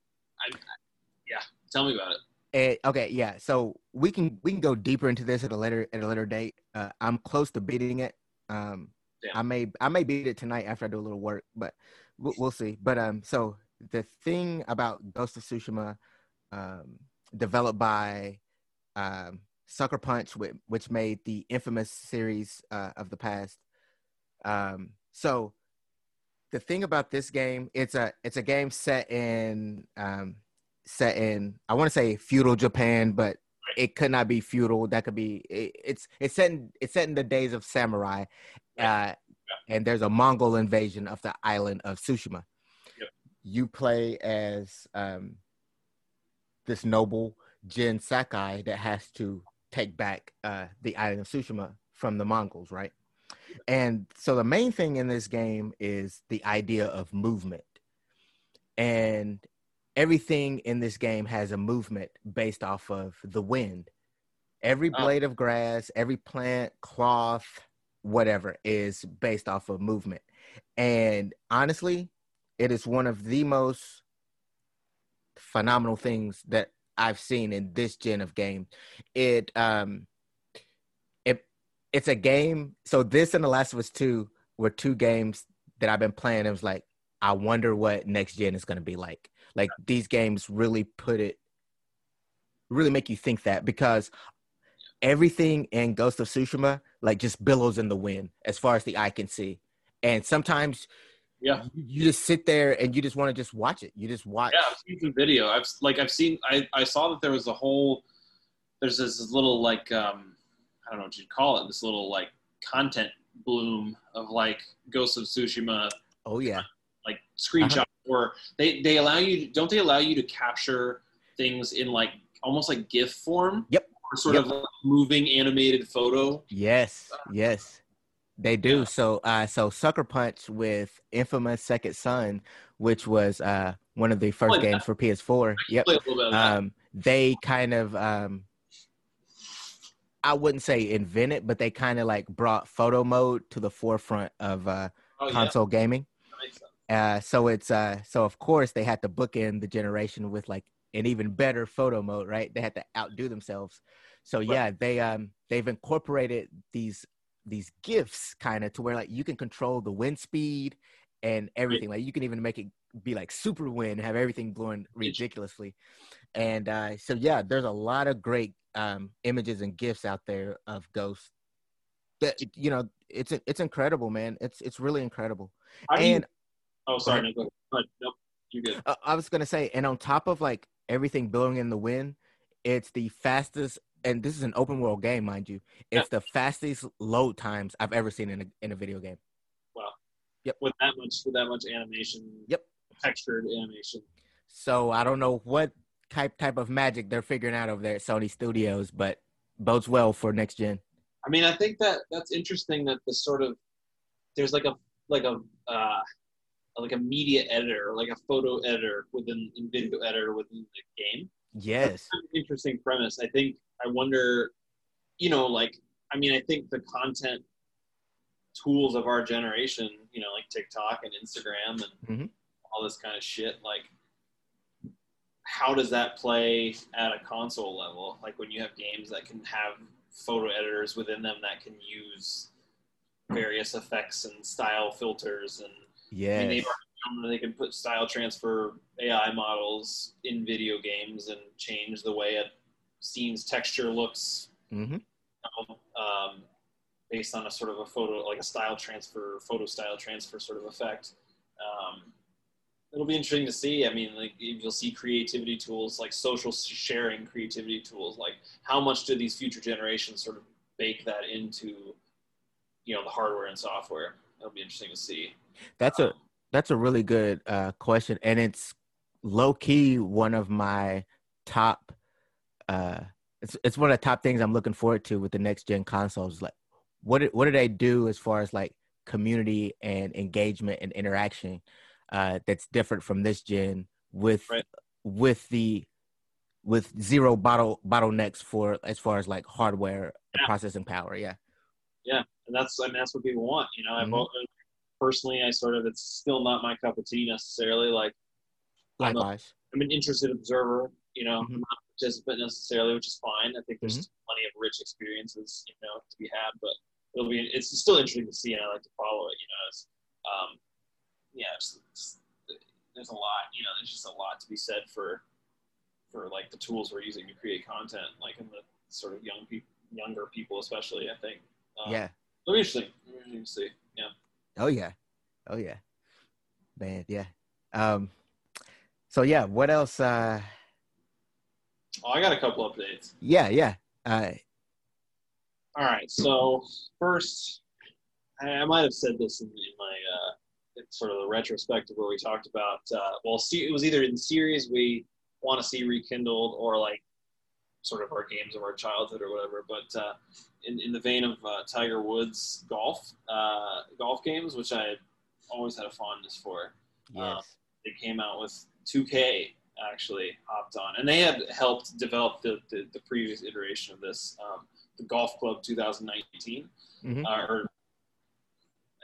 S1: tell me about it.
S2: Eh, okay, yeah. So we can we can go deeper into this at a later at a later date. Uh, I'm close to beating it. Um,
S1: Yeah.
S2: I may I may beat it tonight after I do a little work, but we'll, we'll see. But um, so the thing about Ghost of Tsushima, um, developed by um, Sucker Punch, which, which made the infamous series uh, of the past. Um, so the thing about this game, it's a it's a game set in um, set in I want to say feudal Japan, but it could not be feudal. That could be it, it's it's set in it's set in the days of samurai, uh, and there's a Mongol invasion of the island of Tsushima.
S1: Yep.
S2: You play as um, this noble Jin Sakai that has to take back uh, the island of Tsushima from the Mongols, right? And so the main thing in this game is the idea of movement. And everything in this game has a movement based off of the wind. Every
S1: Oh.
S2: blade of grass, every plant, cloth, whatever is based off of movement. And honestly, it is one of the most phenomenal things that I've seen in this gen of game. It um it it's a game. So this and The Last of Us 2 were two games that I've been playing. It was like, I wonder what next gen is gonna be like. Like these games really put it really make you think that because everything in Ghost of Tsushima like just billows in the wind as far as the eye can see. And sometimes
S1: Yeah.
S2: you, just sit there and you just want to just watch it. You just watch.
S1: Yeah, I've seen some video. I've like I've seen I, I saw that there was a whole there's this little like um I don't know what you'd call it, this little like content bloom of like Ghost of Tsushima
S2: Oh yeah.
S1: like screenshots or they they allow you don't they allow you to capture things in like almost like GIF form?
S2: Yep.
S1: Or sort
S2: Yep.
S1: of like moving animated photo.
S2: Yes, yes, they do.
S1: Yeah.
S2: So, uh, so Sucker Punch with Infamous Second Son, which was uh one of the first
S1: Played that.
S2: games for PS4. Yep.
S1: Play a little bit of that.
S2: Um, they kind of um, I wouldn't say invented, but they kind of like brought photo mode to the forefront of uh,
S1: oh, yeah,
S2: console gaming.
S1: makes sense.
S2: Uh, so it's uh, so of course they had to bookend the generation with like an even better photo mode, right? They had to outdo themselves. So
S1: Right.
S2: yeah, they um they've incorporated these these GIFs kind of to where like you can control the wind speed and everything. Like you can even make it be like super wind, have everything blowing ridiculously. And uh, so yeah, there's a lot of great um, images and GIFs out there of Ghost. That you know, it's it's incredible, man. It's it's really incredible.
S1: Do you-
S2: And
S1: oh sorry, no, go ahead. Nope. You good.
S2: uh, I was gonna say, and on top of like everything blowing in the wind, it's the fastest. And this is an open world game, mind you. It's the fastest load times I've ever seen in a in a video game. Wow. Yep.
S1: With that much with that much animation.
S2: Yep.
S1: Textured animation.
S2: So I don't know what type type of magic they're figuring out over there at Sony Studios, but bodes well for next gen.
S1: I mean, I think that that's interesting that the sort of there's like a like a uh, like a media editor, like a photo editor within in video editor within the game.
S2: Yes.
S1: That's kind of an interesting premise. I think I wonder, you know, like I mean, I think the content tools of our generation, you know, like TikTok and Instagram and
S2: Mhm.
S1: all this kind of shit, like how does that play at a console level? Like when you have games that can have photo editors within them that can use various effects and style filters and I mean,
S2: Yes.
S1: they've already found that they can put style transfer AI models in video games and change the way a scene's texture looks
S2: hmm
S1: um, based on a sort of a photo, like a style transfer, photo style transfer sort of effect. Um, it'll be interesting to see. I mean, like you'll see creativity tools, like social sharing creativity tools. Like how much do these future generations sort of bake that into, you know, the hardware and software? It'll be interesting to see.
S2: That's a that's a really good uh, question, and it's low key one of my top. Uh, it's it's one of the top things I'm looking forward to with the next gen consoles. Like, what do- what do they do as far as like community and engagement and interaction uh, that's different from this gen with
S1: Right.
S2: with the with zero bottle bottlenecks for as far as like hardware
S1: Yeah.
S2: processing power. Yeah.
S1: Yeah, and that's I mean that's what people want. You know,
S2: Mhm.
S1: al- personally, I sort of it's still not my cup of tea necessarily. Like I'm a-
S2: Likewise.
S1: I'm an interested observer. You know,
S2: Mhm.
S1: I'm not a participant necessarily, which is fine. I think there's
S2: Mm-hmm.
S1: plenty of rich experiences, you know, to be had. But it'll be it's still interesting to see, and I like to follow it. You know, it's, um, yeah, it's, it's, there's a lot. You know, there's just a lot to be said for for like the tools we're using to create content, like in the sort of young people, younger people, especially. I think. Um,
S2: yeah.
S1: It'll be interesting. It'll be interesting to see. Yeah.
S2: Oh yeah. Oh yeah. Man, yeah. Um so yeah, what else uh
S1: Oh, I got a couple updates.
S2: yeah, yeah. Uh
S1: All right. So first, I, I might have said this in, in my uh, in sort of the retrospective where we talked about. Uh, well, see, it was either in series we want to see rekindled or like sort of our games of our childhood or whatever. But uh, in in the vein of uh, Tiger Woods golf uh, golf games, which I always had a fondness for,
S2: yes.
S1: they came out with 2K actually hopped on, and they had helped develop the the, the previous iteration of this, um, the Golf Club 2019,
S2: Mhm.
S1: uh, or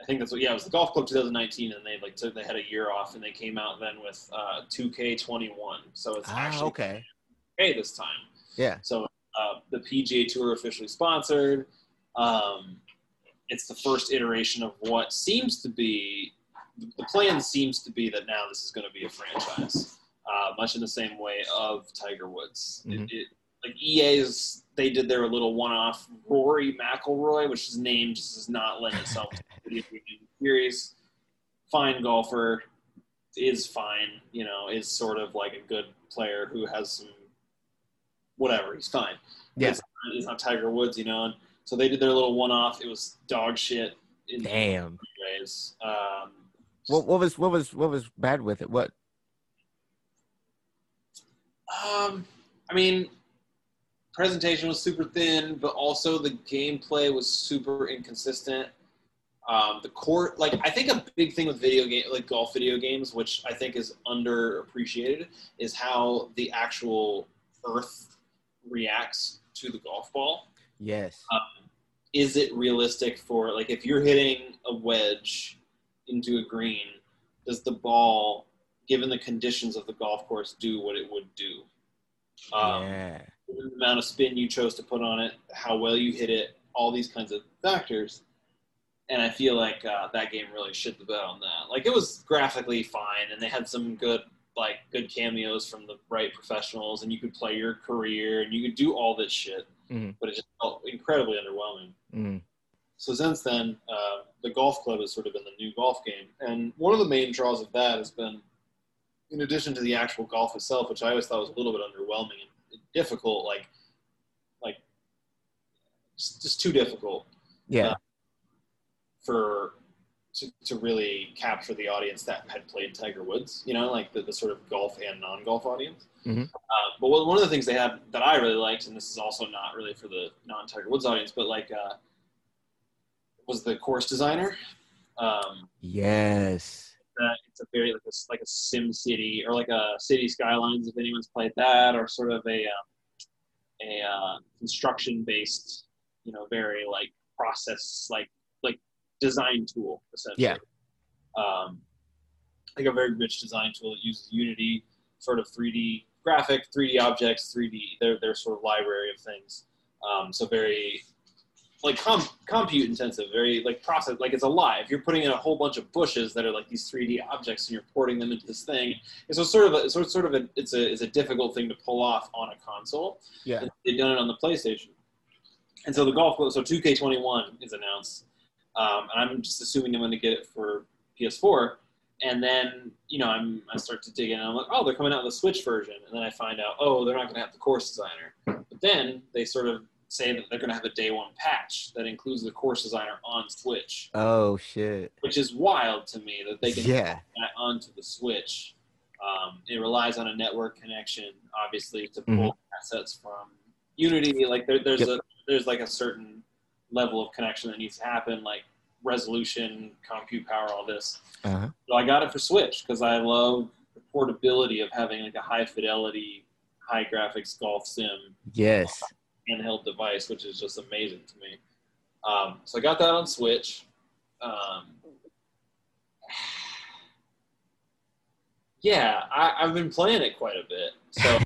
S1: I think that's what yeah, it was the Golf Club 2019, and they like took they had a year off, and they came out then with uh, 2K21, so it's
S2: Ah,
S1: actually
S2: okay.
S1: 2K this time.
S2: Yeah.
S1: So uh, the PGA Tour officially sponsored. Um, it's the first iteration of what seems to be the plan seems to be that now this is going to be a franchise, uh, much in the same way of Tiger Woods. It-
S2: Mhm.
S1: It, like EA's, they did their little one-off Rory McIlroy, which his name just does not lend itself to the video series. Fine golfer, is fine. You know, is sort of like a good player who has some whatever. He's fine.
S2: Yeah.
S1: It's, it's not Tiger Woods, you know. And so they did their little one-off. It was dog shit in
S2: Damn.
S1: ways. Um,
S2: What what was what was what was bad with it? What
S1: Um, I mean, presentation was super thin, but also the gameplay was super inconsistent. Um, the court, like I think a big thing with video game, like golf video games, which I think is underappreciated, is how the actual earth reacts to the golf ball.
S2: yes.
S1: Um, is it realistic for like if you're hitting a wedge into a green, does the ball, given the conditions of the golf course, do what it would do? Um,
S2: yeah.
S1: the amount of spin you chose to put on it, how well you hit it, all these kinds of factors. And I feel like uh, that game really shit the bed on that. Like it was graphically fine, and they had some good like good cameos from the right professionals, and you could play your career, and you could do all this shit.
S2: Mhm.
S1: But it just felt incredibly underwhelming.
S2: Mm.
S1: So since then, uh, the golf club has sort of been the new golf game, and one of the main draws of that has been, in addition to the actual golf itself, which I always thought was a little bit underwhelming and difficult, like, like, just, just too difficult
S2: Yeah.
S1: Uh, for to, to really capture the audience that had played Tiger Woods. You know, like the, the sort of golf and non-golf audience.
S2: Mhm.
S1: Uh, but one one of the things they had that I really liked, and this is also not really for the non-Tiger Woods audience, but like uh, was the course designer. Um,
S2: yes.
S1: it's a very like a, like a sim city or like a city skylines if anyone's played that or sort of a um, a uh, construction based you know very like process like design tool essentially
S2: Yeah.
S1: um, like a very rich design tool that uses unity sort of 3d graphic 3d objects 3d their, their sort of library of things um, so very like com- compute intensive, very like process, like it's alive. You're putting in a whole bunch of bushes that are like these 3D objects, and you're porting them into this thing. And so it's sort of a, so it's sort of a, it's a, it's a difficult thing to pull off on a console.
S2: Yeah.
S1: And They've done it on the PlayStation. And so the golf, so 2K21 is announced, um, and I'm just assuming I'm going to get it for PS4. And then, you know, I'm, I start to dig in, and I'm like, oh, they're coming out with a Switch version. And then I find out, oh, they're not going to have the course designer. But then they sort of say that they're going to have a day one patch that includes the course designer on Switch,
S2: Oh shit.
S1: which is wild to me that they can
S2: Yeah.
S1: that onto the Switch. Um, it relies on a network connection, obviously, to pull
S2: Mhm.
S1: assets from Unity. Like there, there's
S2: Yep.
S1: a there's like a certain level of connection that needs to happen, like resolution, compute power, all this.
S2: Uh-huh.
S1: So I got it for Switch because I love the portability of having like a high fidelity, high graphics golf sim
S2: Yes.
S1: handheld device, which is just amazing to me. Um, so I got that on Switch. Um, yeah, I, I've been playing it quite a bit. So,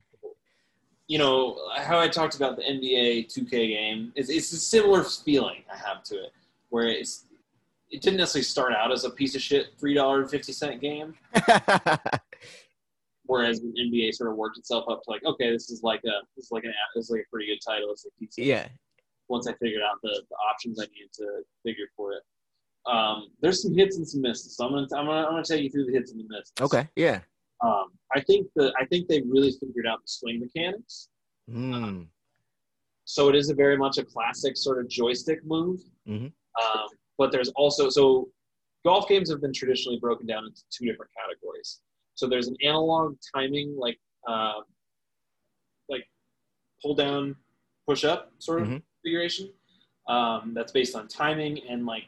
S1: you know, how I talked about the NBA 2K game, it's, it's a similar feeling I have to it, where it's it didn't necessarily start out as a piece of shit three dollar and fifty cent game, whereas the NBA sort of worked itself up to like, okay, this is like a this is like an this is like a pretty good title. It's like
S2: yeah.
S1: once I figured out the, the options I needed to figure for it. Um, there's some hits and some misses. So I'm gonna I'm gonna I'm gonna take you through the hits and the misses.
S2: Okay. Yeah.
S1: Um, I think the I think they really figured out the swing mechanics.
S2: Mm.
S1: So it is a very much a classic sort of joystick move.
S2: Mhm.
S1: Um, but there's also so golf games have been traditionally broken down into two different categories. So there's an analog timing like uh, like pull down, push up sort of
S2: Mhm.
S1: configuration. Um, that's based on timing and like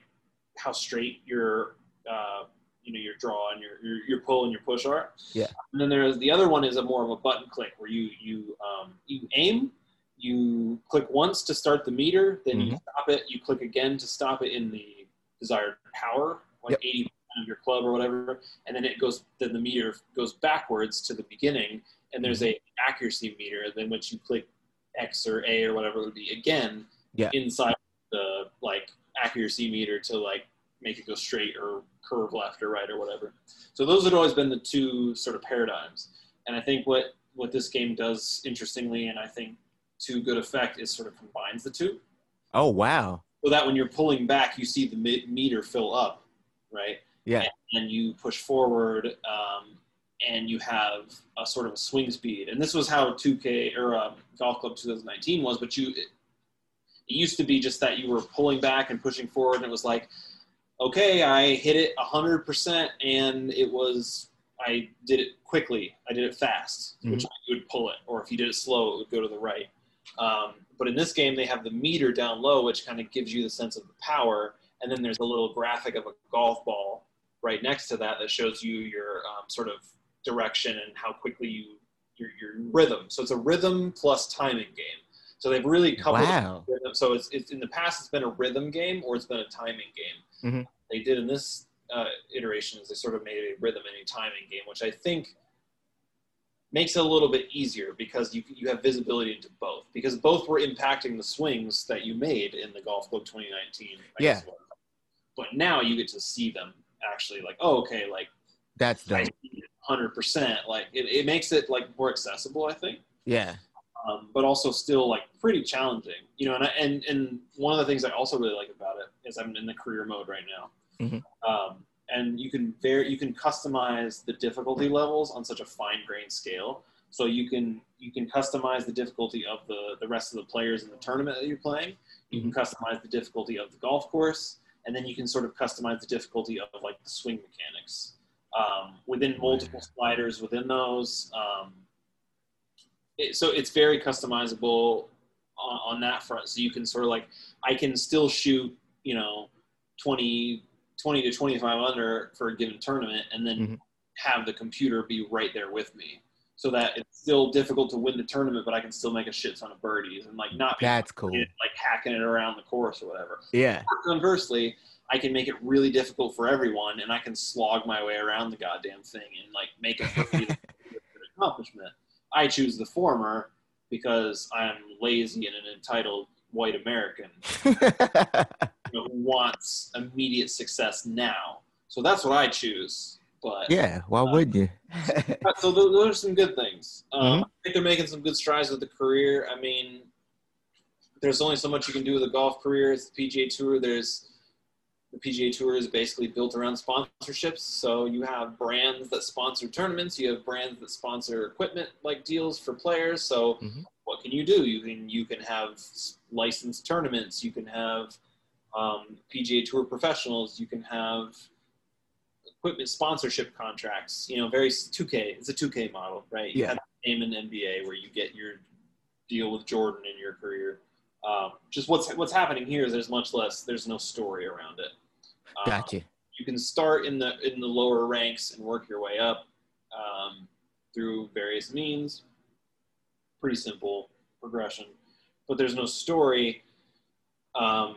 S1: how straight your uh, you know your draw and your, your your pull and your push are.
S2: Yeah.
S1: And then there's the other one is a more of a button click where you you um, you aim, you click once to start the meter, then you
S2: Mhm.
S1: stop it, you click again to stop it in the desired power, like
S2: Yep.
S1: eighty percent of your club or whatever, and then it goes then the meter goes backwards to the beginning, and there's a accuracy meter, then once you click X or A or whatever it would be again
S2: Yeah.
S1: inside the like accuracy meter to like make it go straight or curve left or right or whatever. So those had always been the two sort of paradigms. And I think what what this game does interestingly, and I think to good effect, is sort of combines the two.
S2: Oh wow.
S1: So that when you're pulling back, you see the meter fill up, right?
S2: Yeah.
S1: and you push forward um, and you have a sort of a swing speed and this was how 2k or um, golf club 2019 was but you it, it used to be just that you were pulling back and pushing forward and it was like okay i hit it 100% and it was i did it quickly i did it fast which you would pull it or if you did it slow it would go to the right um, but in this game they have the meter down low which kind of gives you the sense of the power and then there's a little graphic of a golf ball right next to that that shows you your um, sort of direction and how quickly you your, your rhythm. So it's a rhythm plus timing game. So they've really coupled
S2: Wow.
S1: rhythm. So it's, it's in the past it's been a rhythm game or it's been a timing game.
S2: Mhm.
S1: They did in this uh, iteration is they sort of made a rhythm and a timing game, which I think makes it a little bit easier because you you have visibility into both because both were impacting the swings that you made in the Golf Club 2019. I
S2: Yeah.
S1: guess. But now you get to see them actually like, oh, okay, like
S2: That's dope.
S1: hundred percent. Like it, it makes it like more accessible, I think,
S2: Yeah.
S1: Um, but also still like pretty challenging. You know, and I, and and one of the things I also really like about it is I'm in the career mode right now,
S2: Mhm.
S1: um, and you can very you can customize the difficulty levels on such a fine grained scale. So you can you can customize the difficulty of the the rest of the players in the tournament that you're playing. You can customize the difficulty of the golf course, and then you can sort of customize the difficulty of like the swing mechanics um, within multiple sliders within those. Um, it, so it's very customizable on, on that front. So you can sort of like, I can still shoot, you know, 20, 20 to 25 under for a given tournament and then
S2: Mhm.
S1: have the computer be right there with me. So that it's still difficult to win the tournament, but I can still make a shit ton of birdies and like not
S2: That's cool.
S1: like hacking it around the course or whatever.
S2: Yeah.
S1: Conversely, I can make it really difficult for everyone, and I can slog my way around the goddamn thing and like make it for me to be a good accomplishment. I choose the former because I'm lazy and an entitled white American you know, who wants immediate success now. So that's what I choose. But
S2: yeah, why would you?
S1: so those, those are some good things. Um,
S2: Mhm.
S1: I think they're making some good strides with the career. I mean, there's only so much you can do with a golf career. It's the PGA Tour. There's the PGA Tour is basically built around sponsorships. So you have brands that sponsor tournaments. You have brands that sponsor equipment like deals for players. So
S2: Mhm.
S1: what can you do? You can you can have licensed tournaments. You can have um, PGA Tour professionals. You can have equipment sponsorship contracts. You know, very 2K. It's a 2K model, right? You
S2: Yeah.
S1: have the same in NBA where you get your deal with Jordan in your career. Um, just what's what's happening here is there's much less. There's no story around it. Um,
S2: Gotcha.
S1: You can start in the in the lower ranks and work your way up um, through various means. Pretty simple progression, but there's no story. Um,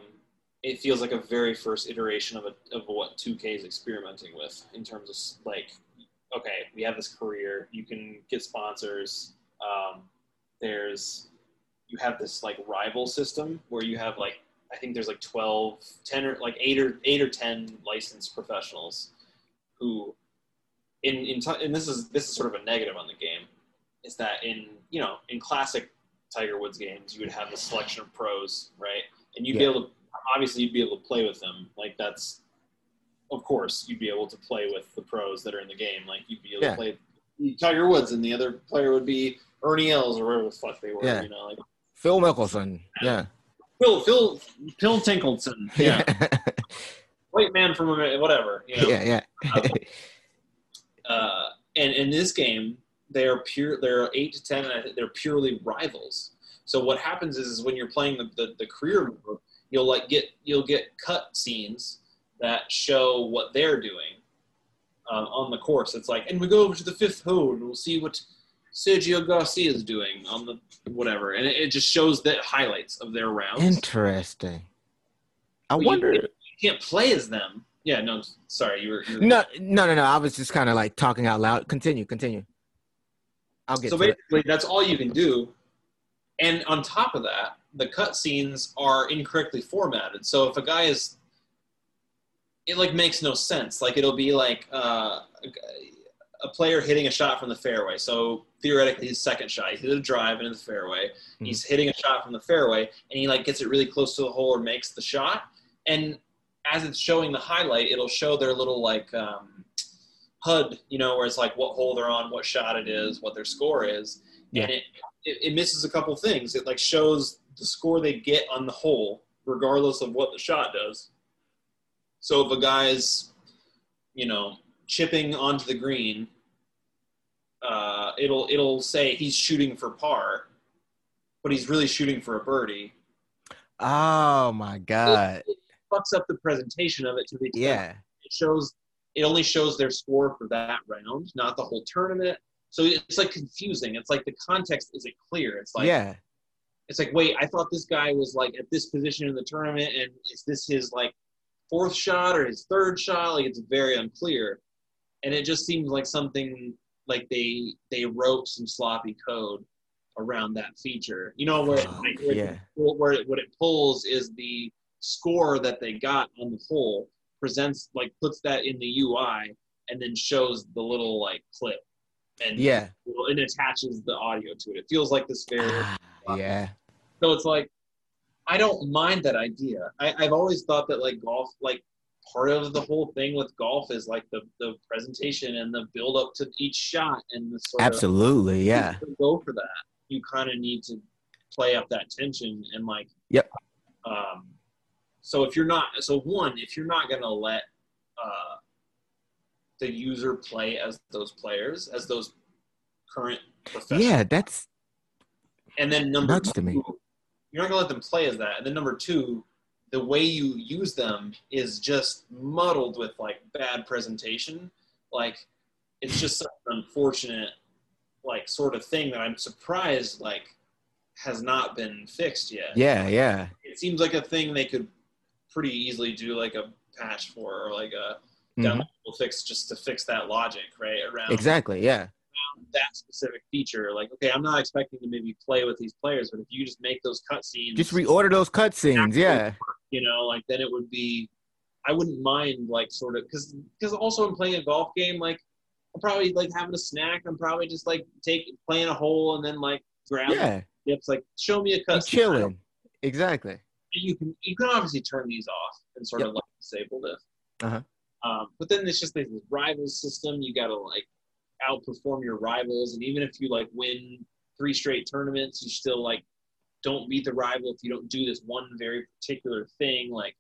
S1: it feels like a very first iteration of a, of what 2K is experimenting with in terms of like, okay, we have this career. You can get sponsors. Um, there's you have this like rival system where you have like I think there's like 12, 10 or like eight or eight or 10 licensed professionals who in, in t- and this is, this is sort of a negative on the game is that in, you know, in classic Tiger Woods games, you would have the selection of pros, right? And you'd be able to, obviously you'd be able to play with them. Like that's, of course, you'd be able to play with the pros that are in the game. Like you'd be able
S2: Yeah.
S1: to play Tiger Woods and the other player would be Ernie Els or whatever the fuck they were,
S2: Yeah.
S1: you know, like
S2: Phil Mickelson. Yeah.
S1: Phil, Phil, Phil Tinkleton. Yeah. White man from whatever you know
S2: yeah. Yeah.
S1: uh, and in this game they are pure they're eight to ten and they're purely rivals so what happens is, is when you're playing the, the, the career mode you'll like get you'll get cut scenes that show what they're doing um, on the course it's like and we go over to the fifth hole and we'll see what Sergio Garcia is doing on the whatever and it, it just shows the highlights of their rounds
S2: Interesting. I
S1: But you-
S2: wonder.
S1: you can't play as them yeah no sorry you were, you were
S2: No, no, no, no. I was just kind of like talking out loud. Continue, continue. I'll get
S1: so
S2: to it.
S1: basically that's all you can do and on top of that the cutscenes are incorrectly formatted so if a guy is it like makes no sense like it'll be like uh, a player hitting a shot from the fairway so theoretically his second shot he hit a drive into the fairway
S2: Mhm.
S1: he's hitting a shot from the fairway and he like gets it really close to the hole or makes the shot and as it's showing the highlight it'll show their little like um, HUD, you know, where it's like what hole they're on, what shot it is, what their score is,
S2: Yeah.
S1: and it, it it misses a couple things. It like shows the score they get on the hole, regardless of what the shot does. So if a guy's, you know, chipping onto the green, uh, it'll it'll say he's shooting for par, but he's really shooting for a birdie.
S2: Oh my god.
S1: It fucks up the presentation of it to the extent
S2: Yeah.
S1: it shows it only shows their score for that round, not the whole tournament. So it's like confusing. It's like the context isn't clear. It's like
S2: Yeah.
S1: it's like wait, I thought this guy was like at this position in the tournament, and is this his like fourth shot or his third shot? Like it's very unclear, and it just seems like something like they they wrote some sloppy code around that feature. You know where
S2: Oh,
S1: like, where,
S2: yeah.
S1: it, where it, what it pulls is the score that they got on the hole presents like puts that in the UI and then shows the little like clip and
S2: Yeah.
S1: and attaches the audio to it. It feels like this very
S2: Ah, yeah.
S1: so it's like I don't mind that idea. I, I've always thought that like golf, like part of the whole thing with golf is like the the presentation and the build up to each shot and the sort
S2: Absolutely. Yeah.
S1: of to go for that. You kind of need to play up that tension and like
S2: Yep.
S1: Um, so if you're not, so one, if you're not gonna let uh, the user play as those players, as those current professionals,
S2: Yeah. That's
S1: and then number two,
S2: to me.
S1: you're not gonna let them play as that. And then number two, the way you use them is just muddled with like bad presentation. Like it's just such an unfortunate like sort of thing that I'm surprised like has not been fixed yet.
S2: yeah. Yeah.
S1: It seems like a thing they could pretty easily do like a patch for or like a
S2: Mhm.
S1: downloadable fix just to fix that logic, right? Around
S2: Exactly. Yeah.
S1: That specific feature. Like, okay, I'm not expecting to maybe play with these players, but if you just make those cutscenes,
S2: Just reorder those cutscenes. Yeah.
S1: you know, like then it would be. I wouldn't mind like sort of because because also I'm playing a golf game, like I'm probably like having a snack. I'm probably just like take playing a hole and then like grab
S2: Yeah.
S1: It's Like show me a cutscene.
S2: chilling. Exactly.
S1: You can you can obviously turn these off and sort
S2: Yep.
S1: of like disable this.
S2: Uh-huh.
S1: Um, but then it's just like this rival system. You got to like outperform your rivals, and even if you like win three straight tournaments, you still like don't beat the rival if you don't do this one very particular thing. Like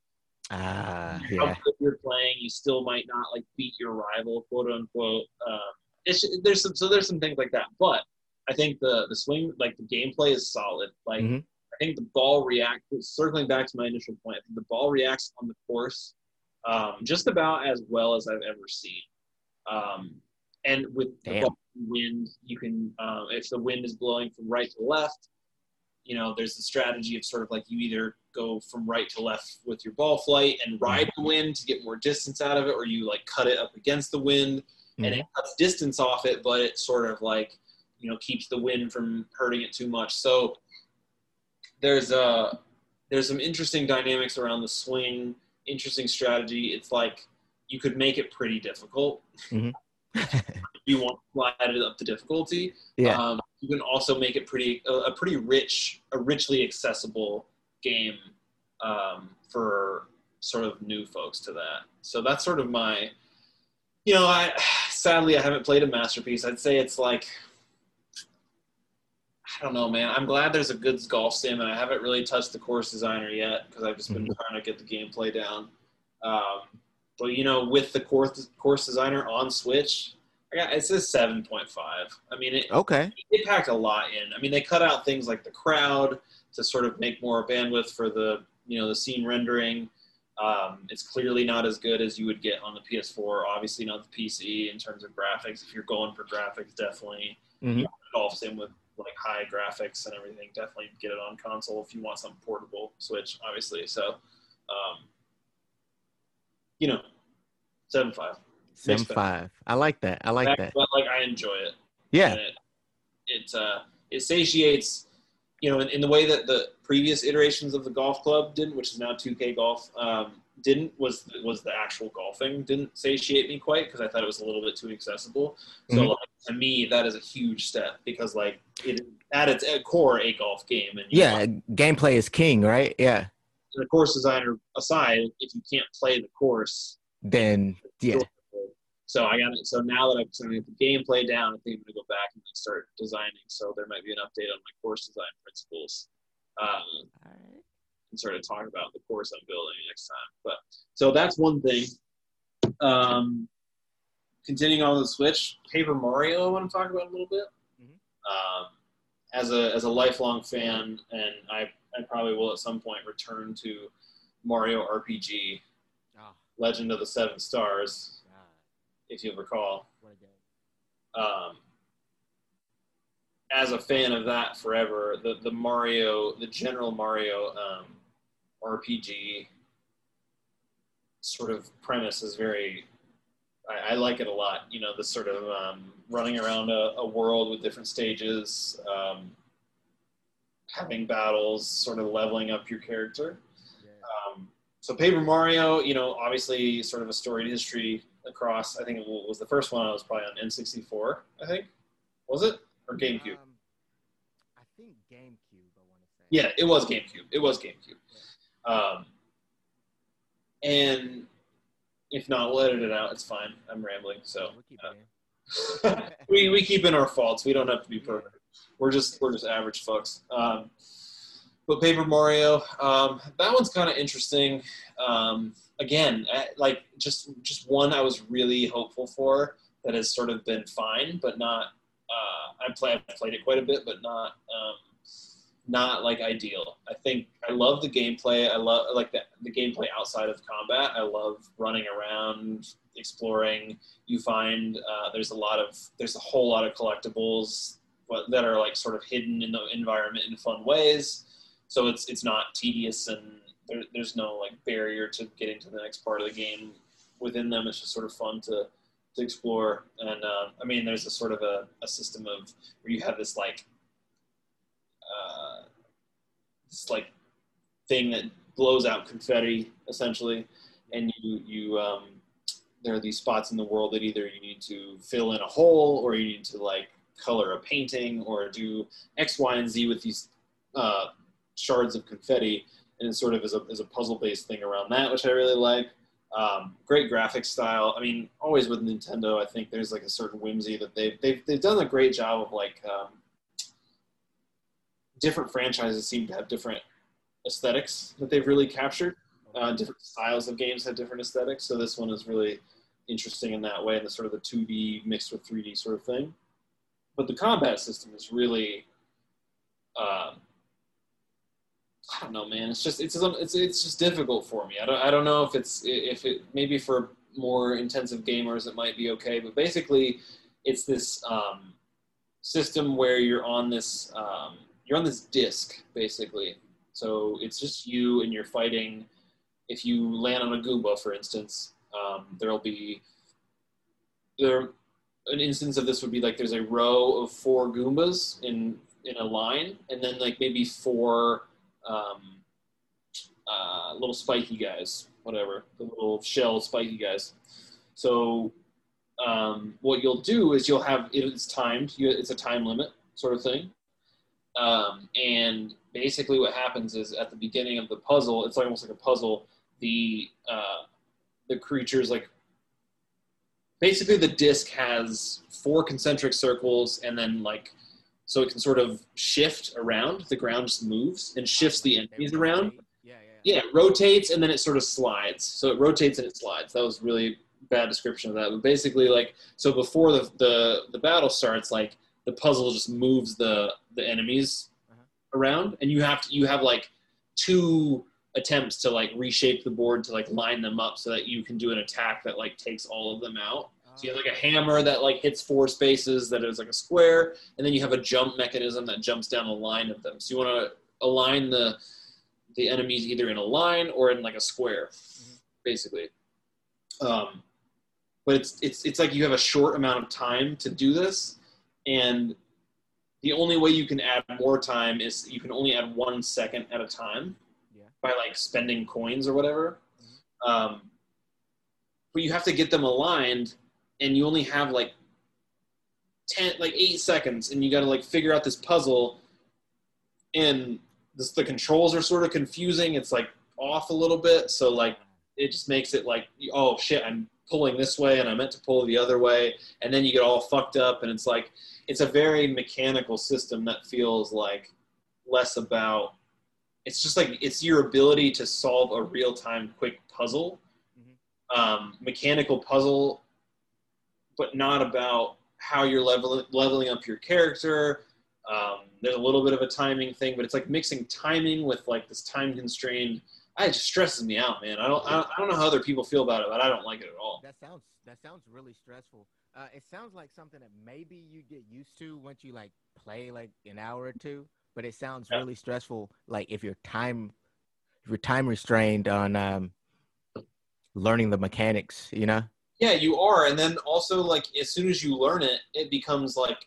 S1: how
S2: yeah.
S1: you're playing, you still might not like beat your rival, quote unquote. Um, it's there's some so there's some things like that, but I think the the swing like the gameplay is solid. Like
S2: Mhm.
S1: I think the ball reacts. Circling back to my initial point, I think the ball reacts on the course um, just about as well as I've ever seen. Um, and with the
S2: Damn.
S1: wind, you can uh, if the wind is blowing from right to left, you know, there's the strategy of sort of like you either go from right to left with your ball flight and ride the wind to get more distance out of it, or you like cut it up against the wind and
S2: Mhm.
S1: it cuts distance off it, but it sort of like you know keeps the wind from hurting it too much. So there's uh there's some interesting dynamics around the swing, interesting strategy. It's like you could make it pretty difficult. you want to slide it up the difficulty.
S2: yeah.
S1: Um, you can also make it pretty a, a pretty rich, a richly accessible game um, for sort of new folks to that. So that's sort of my, you know, I sadly I haven't played a masterpiece. I'd say it's like. I don't know, man. I'm glad there's a good golf sim, and I haven't really touched the course designer yet because I've just been
S2: Mhm.
S1: trying to get the gameplay down. Um, but you know, with the course course designer on Switch, I got it says seven point five. I mean, it,
S2: okay.
S1: they packed a lot in. I mean, they cut out things like the crowd to sort of make more bandwidth for the you know the scene rendering. Um, it's clearly not as good as you would get on the PS4. Obviously, not the PC in terms of graphics. If you're going for graphics, definitely
S2: Mhm.
S1: golf sim with like high graphics and everything. Definitely get it on console if you want something portable. Switch, obviously. So, um, you know, seven five.
S2: Seven five. I like that. I like that.
S1: But like, I enjoy it.
S2: Yeah.
S1: And it it, uh, it satiates, you know, in, in the way that the previous iterations of the golf club didn't, which is now 2K Golf, um, didn't was was the actual golfing didn't satiate me quite because I thought it was a little bit too accessible. So
S2: Mhm.
S1: like to me, that is a huge step because like it at its core a golf game and
S2: Yeah. Gameplay is king, right? Yeah.
S1: The course designer aside, if you can't play the course,
S2: Then yeah.
S1: So I got it. So now that I've sort of get the gameplay down, I think I'm gonna go back and like start designing. So there might be an update on my course design principles, um, and sort of talk about the course I'm building next time. But so that's one thing. Um, continuing on the Switch, Paper Mario, I want to talk about a little bit.
S2: Mhm.
S1: Um, as a as a lifelong fan, and I I probably will at some point return to Mario RPG, Legend of the Seven Stars, if you'll recall. um, as a fan of that forever, the the Mario, the general Mario um, RPG sort of premise is very. I, I like it a lot. You know, the sort of um, running around a, a world with different stages, um, having battles, sort of leveling up your character. Um, so Paper Mario, you know, obviously sort of a storied history across. I think it was the first one. I was probably on N64. I think was it or GameCube?
S2: Um, I think GameCube. I want to say.
S1: Yeah, it was GameCube. It was GameCube. Um, and if not, we'll edit it out. It's fine. I'm rambling. So uh, we we keep in our faults. We don't have to be perfect. We're just we're just average folks. Um, but Paper Mario, um, that one's kind of interesting. Um, again, I- like just just one I was really hopeful for that has sort of been fine, but not. Uh, I play I've played it quite a bit, but not um, not like ideal. I think I love the gameplay. I love like the, the gameplay outside of combat. I love running around, exploring. You find uh, there's a lot of there's a whole lot of collectibles but that are like sort of hidden in the environment in fun ways. So it's it's not tedious and there, there's no like barrier to getting to the next part of the game within them. It's just sort of fun to to explore. And uh, I mean, there's a sort of a, a system of where you have this like uh, this like thing that blows out confetti essentially, and you you um, there are these spots in the world that either you need to fill in a hole or you need to like color a painting or do X, Y, and Z with these uh, shards of confetti, and it sort of is a, is a puzzle based thing around that, which I really like. Um, great graphic style. I mean, always with Nintendo, I think there's like a certain whimsy that they've they've, they've done a great job of like um, different franchises seem to have different aesthetics that they've really captured. Uh, different styles of games have different aesthetics, so this one is really interesting in that way, and the sort of the 2D mixed with 3D sort of thing. But the combat system is really, um, I don't know, man. It's just it's it's it's just difficult for me. I don't I don't know if it's if it maybe for more intensive gamers it might be okay, but basically, it's this um, system where you're on this um, you're on this disc basically. So it's just you and you're fighting. If you land on a Goomba, for instance, um, there'll be there an instance of this would be like there's a row of four Goombas in in a line, and then like maybe four um, uh, little spiky guys, whatever the little shell spiky guys. So um, what you'll do is you'll have it's timed. You, it's a time limit sort of thing, um, and basically what happens is at the beginning of the puzzle, it's almost like a puzzle. The uh, the creatures like basically the disc has four concentric circles and then like so it can sort of shift around. The ground just moves and shifts the enemies around.
S2: Yeah, yeah,
S1: yeah it rotates and then it sort of slides. So it rotates and it slides. That was really bad description of that. But basically like so before the the, the battle starts like the puzzle just moves the the enemies
S2: Uh-huh.
S1: around. And you have to you have like two attempts to like reshape the board to like line them up so that you can do an attack that like takes all of them out so you have like a hammer that like hits four spaces that is like a square, and then you have a jump mechanism that jumps down a line of them. So you want to align the the enemies either in a line or in like a square, basically. Um, but it's it's it's like you have a short amount of time to do this, and the only way you can add more time is you can only add one second at a time
S2: Yeah.
S1: by like spending coins or whatever. Um, but you have to get them aligned, and you only have like ten, like eight seconds, and you got to like figure out this puzzle. And this, the controls are sort of confusing. It's like off a little bit, so like it just makes it like, oh shit, I'm pulling this way, and I meant to pull the other way, and then you get all fucked up, and it's like it's a very mechanical system that feels like less about. It's just like it's your ability to solve a real time quick puzzle um, mechanical puzzle, but not about how you're level, leveling up your character. Um, there's a little bit of a timing thing, but it's like mixing timing with like this time constrained. It just stresses me out, man. I don't, I don't, I don't know how other people feel about it, but I don't like it at all.
S2: That sounds that sounds really stressful. Uh, it sounds like something that maybe you get used to once you like play like an hour or two, but it sounds
S1: Yeah.
S2: really stressful. Like if you're time, if you're time restrained on um, learning the mechanics, you know.
S1: Yeah, you are, and then also like as soon as you learn it, it becomes like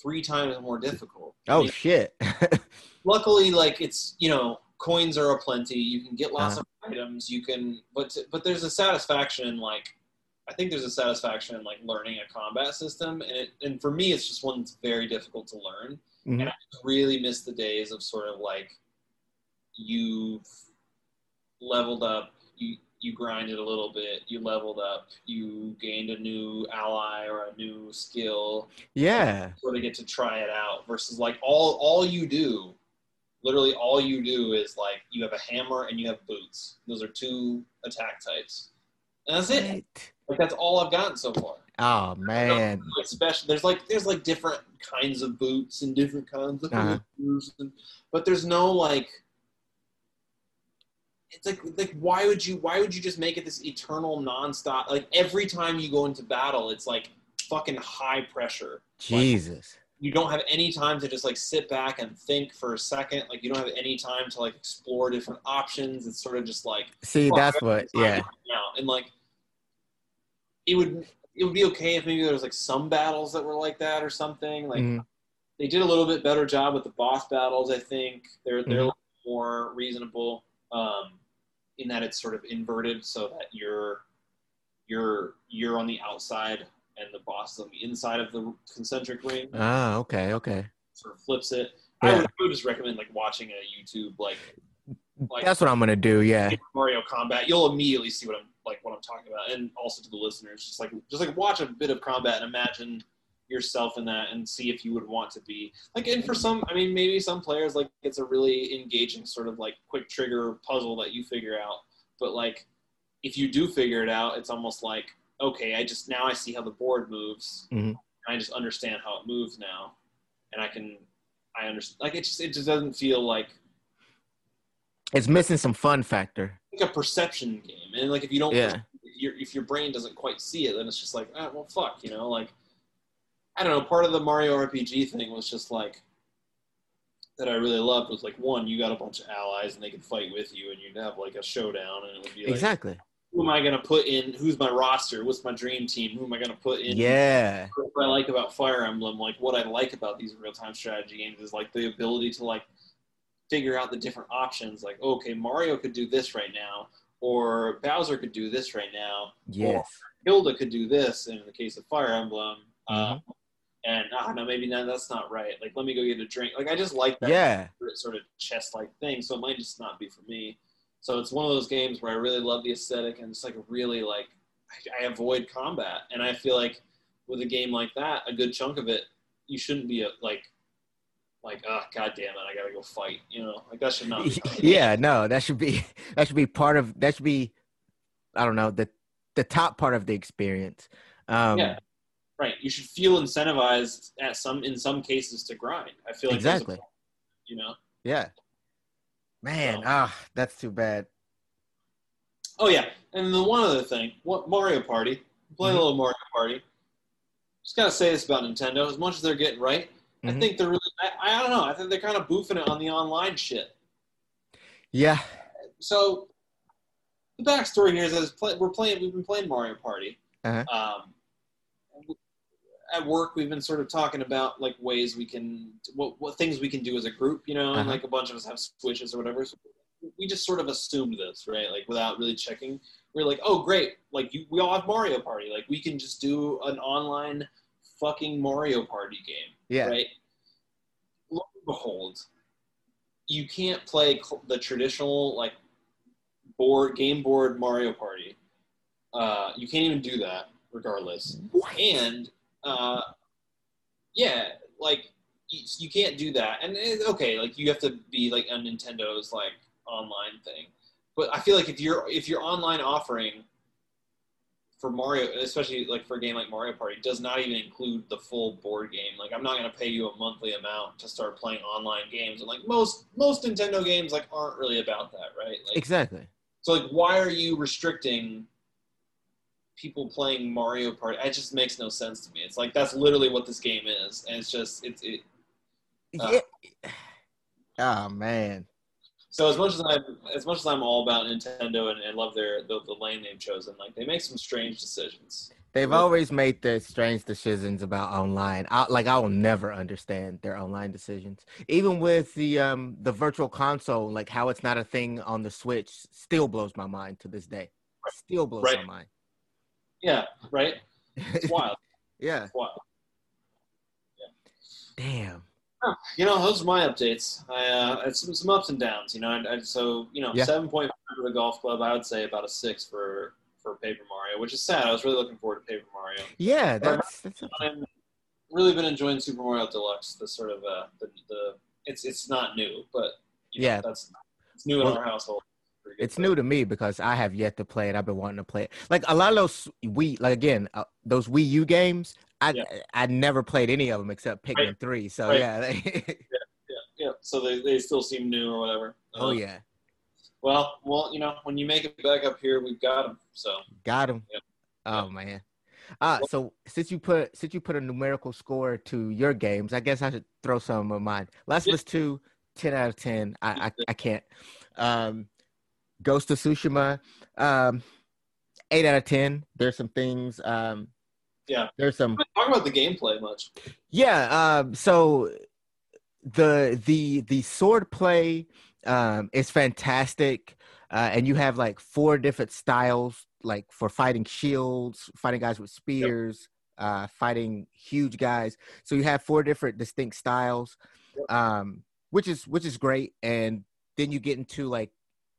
S1: three times more difficult. I
S2: Oh
S1: mean,
S2: shit!
S1: luckily like it's you know coins are aplenty you can get lots
S2: Uh-huh.
S1: of items you can but but there's a satisfaction in like i think there's a satisfaction in like learning a combat system and it and for me it's just one that's very difficult to learn
S2: Mhm.
S1: and i really miss the days of sort of like you've leveled up you grinded a little bit you leveled up you gained a new ally or a new skill.
S2: Yeah,
S1: sort of get to try it out versus like all all you do literally all you do is like you have a hammer and you have boots. Those are two attack types. And that's it.
S2: Right.
S1: like that's all i've gotten so far.
S2: Oh man,
S1: like special. There's like there's like different kinds of boots and different kinds of
S2: Uh-huh.
S1: shoes and, but there's no like it's like like why would you why would you just make it this eternal nonstop like every time you go into battle it's like fucking high pressure
S2: Jesus.
S1: you don't have any time to just like sit back and think for a second. Like you don't have any time to like explore different options. It's sort of just like
S2: See,
S1: Well,
S2: that's what. Yeah,
S1: right now. And like it would it would be okay if maybe there was like some battles that were like that or something. Like
S2: Mhm.
S1: they did a little bit better job with the boss battles. I think they're they're a
S2: Mhm.
S1: little more reasonable um, in that it's sort of inverted, so that you're you're you're on the outside and the boss is on the inside of the concentric ring.
S2: Ah, okay, okay.
S1: Sort of flips it. I, would, I would just recommend like watching a YouTube like like
S2: That's what I'm gonna do. Yeah.
S1: Mario Combat. You'll immediately see what I'm like what I'm talking about, and also to the listeners, just like just like watch a bit of combat and imagine yourself in that, and see if you would want to be like. And for some, I mean, maybe some players like it's a really engaging sort of like quick trigger puzzle that you figure out. But like, if you do figure it out, it's almost like okay, I just now I see how the board moves.
S2: Mhm.
S1: I just understand how it moves now, and I can I understand. Like it just it just doesn't feel like
S2: It's missing some fun factor.
S1: like a perception game, and like if you don't,
S2: Yeah.
S1: your if your brain doesn't quite see it, then it's just like, ah, well, fuck, you know, like I don't know. Part of the Mario RPG thing was just like that I really loved was like one, you got a bunch of allies and they could fight with you, and you'd have like a showdown, and it would be like,
S2: Exactly.
S1: who am I gonna put in? Who's my roster? What's my dream team? Who am I gonna put in?
S2: Yeah.
S1: what I like about Fire Emblem, like what I like about these real time strategy games is like the ability to like figure out the different options. Like, okay, Mario could do this right now, or Bowser could do this right now,
S2: Yes.
S1: Hilda could do this in the case of Fire Emblem.
S2: Mm-hmm.
S1: Um, and ah, no, maybe no, that's not right. Like, let me go get a drink. Like, I just like that
S2: Yeah.
S1: sort of chess like thing. So it might just not be for me. So it's one of those games where I really love the aesthetic and it's like really like I, I avoid combat. And I feel like with a game like that, a good chunk of it, you shouldn't be a, like like oh god damn it, I gotta go fight. You know, like that should not. Be
S2: yeah. No, that should be that should be part of that should be. I don't know the the top part of the experience. Um,
S1: Yeah. Right. You should feel incentivized at some in some cases to grind. I feel like
S2: Exactly.
S1: you know.
S2: Yeah. Man,
S1: So-
S2: ah, that's too bad.
S1: Oh yeah, and the one other thing, what Mario Party, playing
S2: Mhm.
S1: a little Mario Party. Just gotta say this about Nintendo: as much as they're getting right, I
S2: Mhm.
S1: think they're really. I, I don't know. I think they're kind of boofing it on the online shit.
S2: Yeah.
S1: So the backstory here is that play, we're playing. We've been playing Mario Party.
S2: Uh-huh.
S1: Um, at work, we've been sort of talking about like ways we can, what what things we can do as a group, you know, and
S2: Uh-huh.
S1: like a bunch of us have switches or whatever. So we just sort of assumed this, right? Like without really checking. We are like, oh great, like you, we all have Mario Party. Like we can just do an online fucking Mario Party game
S2: Yeah.
S1: right? Lo and behold, you can't play cl- the traditional like board game board Mario Party. Uh, you can't even do that, regardless.
S2: What?
S1: And uh, yeah, like you, can't do that. And it's okay, like you have to be like on Nintendo's like online thing. But I feel like if you're if your online offering for Mario, especially like for a game like Mario Party, does not even include the full board game. Like I'm not going to pay you a monthly amount to start playing online games. And like most most Nintendo games like aren't really about that, right? Like
S2: Exactly.
S1: so like why are you restricting people playing Mario Party? It just makes no sense to me. It's like that's literally what this game is, and it's just it's it. Uh,
S2: yeah. Oh man.
S1: So as much as I'm as much as I'm all about Nintendo and, and love their the, the lane they've chosen, like they make some strange decisions.
S2: They've always made the strange decisions about online. I, like I will never understand their online decisions. Even with the um the virtual console, like how it's not a thing on the Switch, still blows my mind to this day. Still blows
S1: Right.
S2: my
S1: Yeah, right. It's wild.
S2: yeah.
S1: It's wild.
S2: Damn.
S1: You know, those are my updates. I uh, it's some, some ups and downs. You know, I, I, so you know,
S2: Yeah.
S1: seven point five for the golf club. I would say about a six for for Paper Mario, which is sad. I was really looking forward to Paper Mario.
S2: Yeah, that's, that's
S1: I'm really been enjoying Super Mario Deluxe. The sort of uh, the, the it's it's not new, but you know,
S2: Yeah.
S1: that's it's new in our household.
S2: It's new to me because I have yet to play it. I've been wanting to play it. Like a lot of those Wii, like again, uh, those Wii U games. I
S1: Yeah.
S2: I never played any of them except Pikmin
S1: Right.
S2: three. So
S1: Right.
S2: yeah. they-
S1: Yeah, so they, they still seem new or whatever.
S2: oh
S1: Uh,
S2: yeah,
S1: Well, well, you know, when you make it back up here, we've got them. So
S2: got him.
S1: Yeah.
S2: Oh man. Ah, so since you put since you put a numerical score to your games, I guess I should throw some of mine. Last
S1: Yeah.
S2: of Us 2, 10 out of 10. I I, I can't. Um Ghost of Tsushima, um 8 out of 10. There's some things um
S4: Yeah.
S2: there's some
S4: Talk about the gameplay much.
S2: Yeah. Um, so the the the sword play um, is fantastic, uh, and you have like four different styles, like for fighting shields, fighting guys with spears, uh, fighting huge guys. So you have four different distinct styles,
S4: Yep.
S2: um, which is which is great. And then you get into like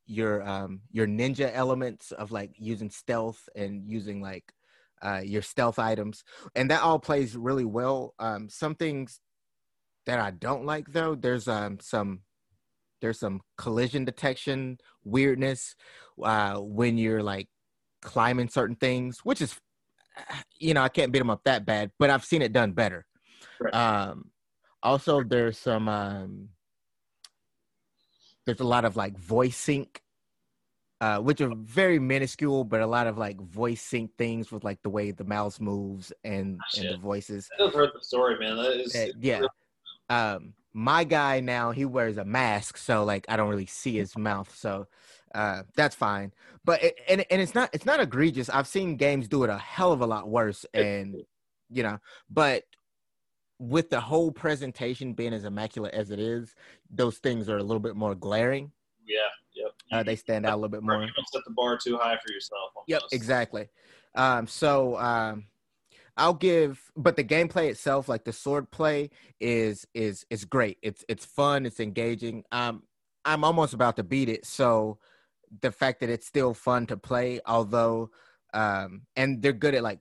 S2: your um your ninja elements of like using stealth and using like uh your stealth items and that all plays really well um some things that i don't like though there's um some there's some collision detection weirdness uh when you're like climbing certain things which is you know i can't beat them up that bad but i've seen it done better
S4: Right.
S2: um also there's some um there's a lot of like voice sync uh, which are very minuscule, but a lot of like voice sync things with like the way the mouse moves and and the voices.
S4: That does hurt the story, man. That is
S2: Uh, yeah. Um, my guy now he wears a mask, so like I don't really see his mouth, so uh, that's fine. But it, and and it's not it's not egregious. I've seen games do it a hell of a lot worse, and you know, but with the whole presentation being as immaculate as it is, those things are a little bit more glaring.
S4: yeah, yep.
S2: Uh, they stand out a little bit more.
S4: You don't set the bar too high for yourself.
S2: Yep, exactly. Um, so um, I'll give, but the gameplay itself, like the sword play, is is is great. It's it's fun. It's engaging. Um, I'm almost about to beat it, so the fact that it's still fun to play, although, um, and they're good at like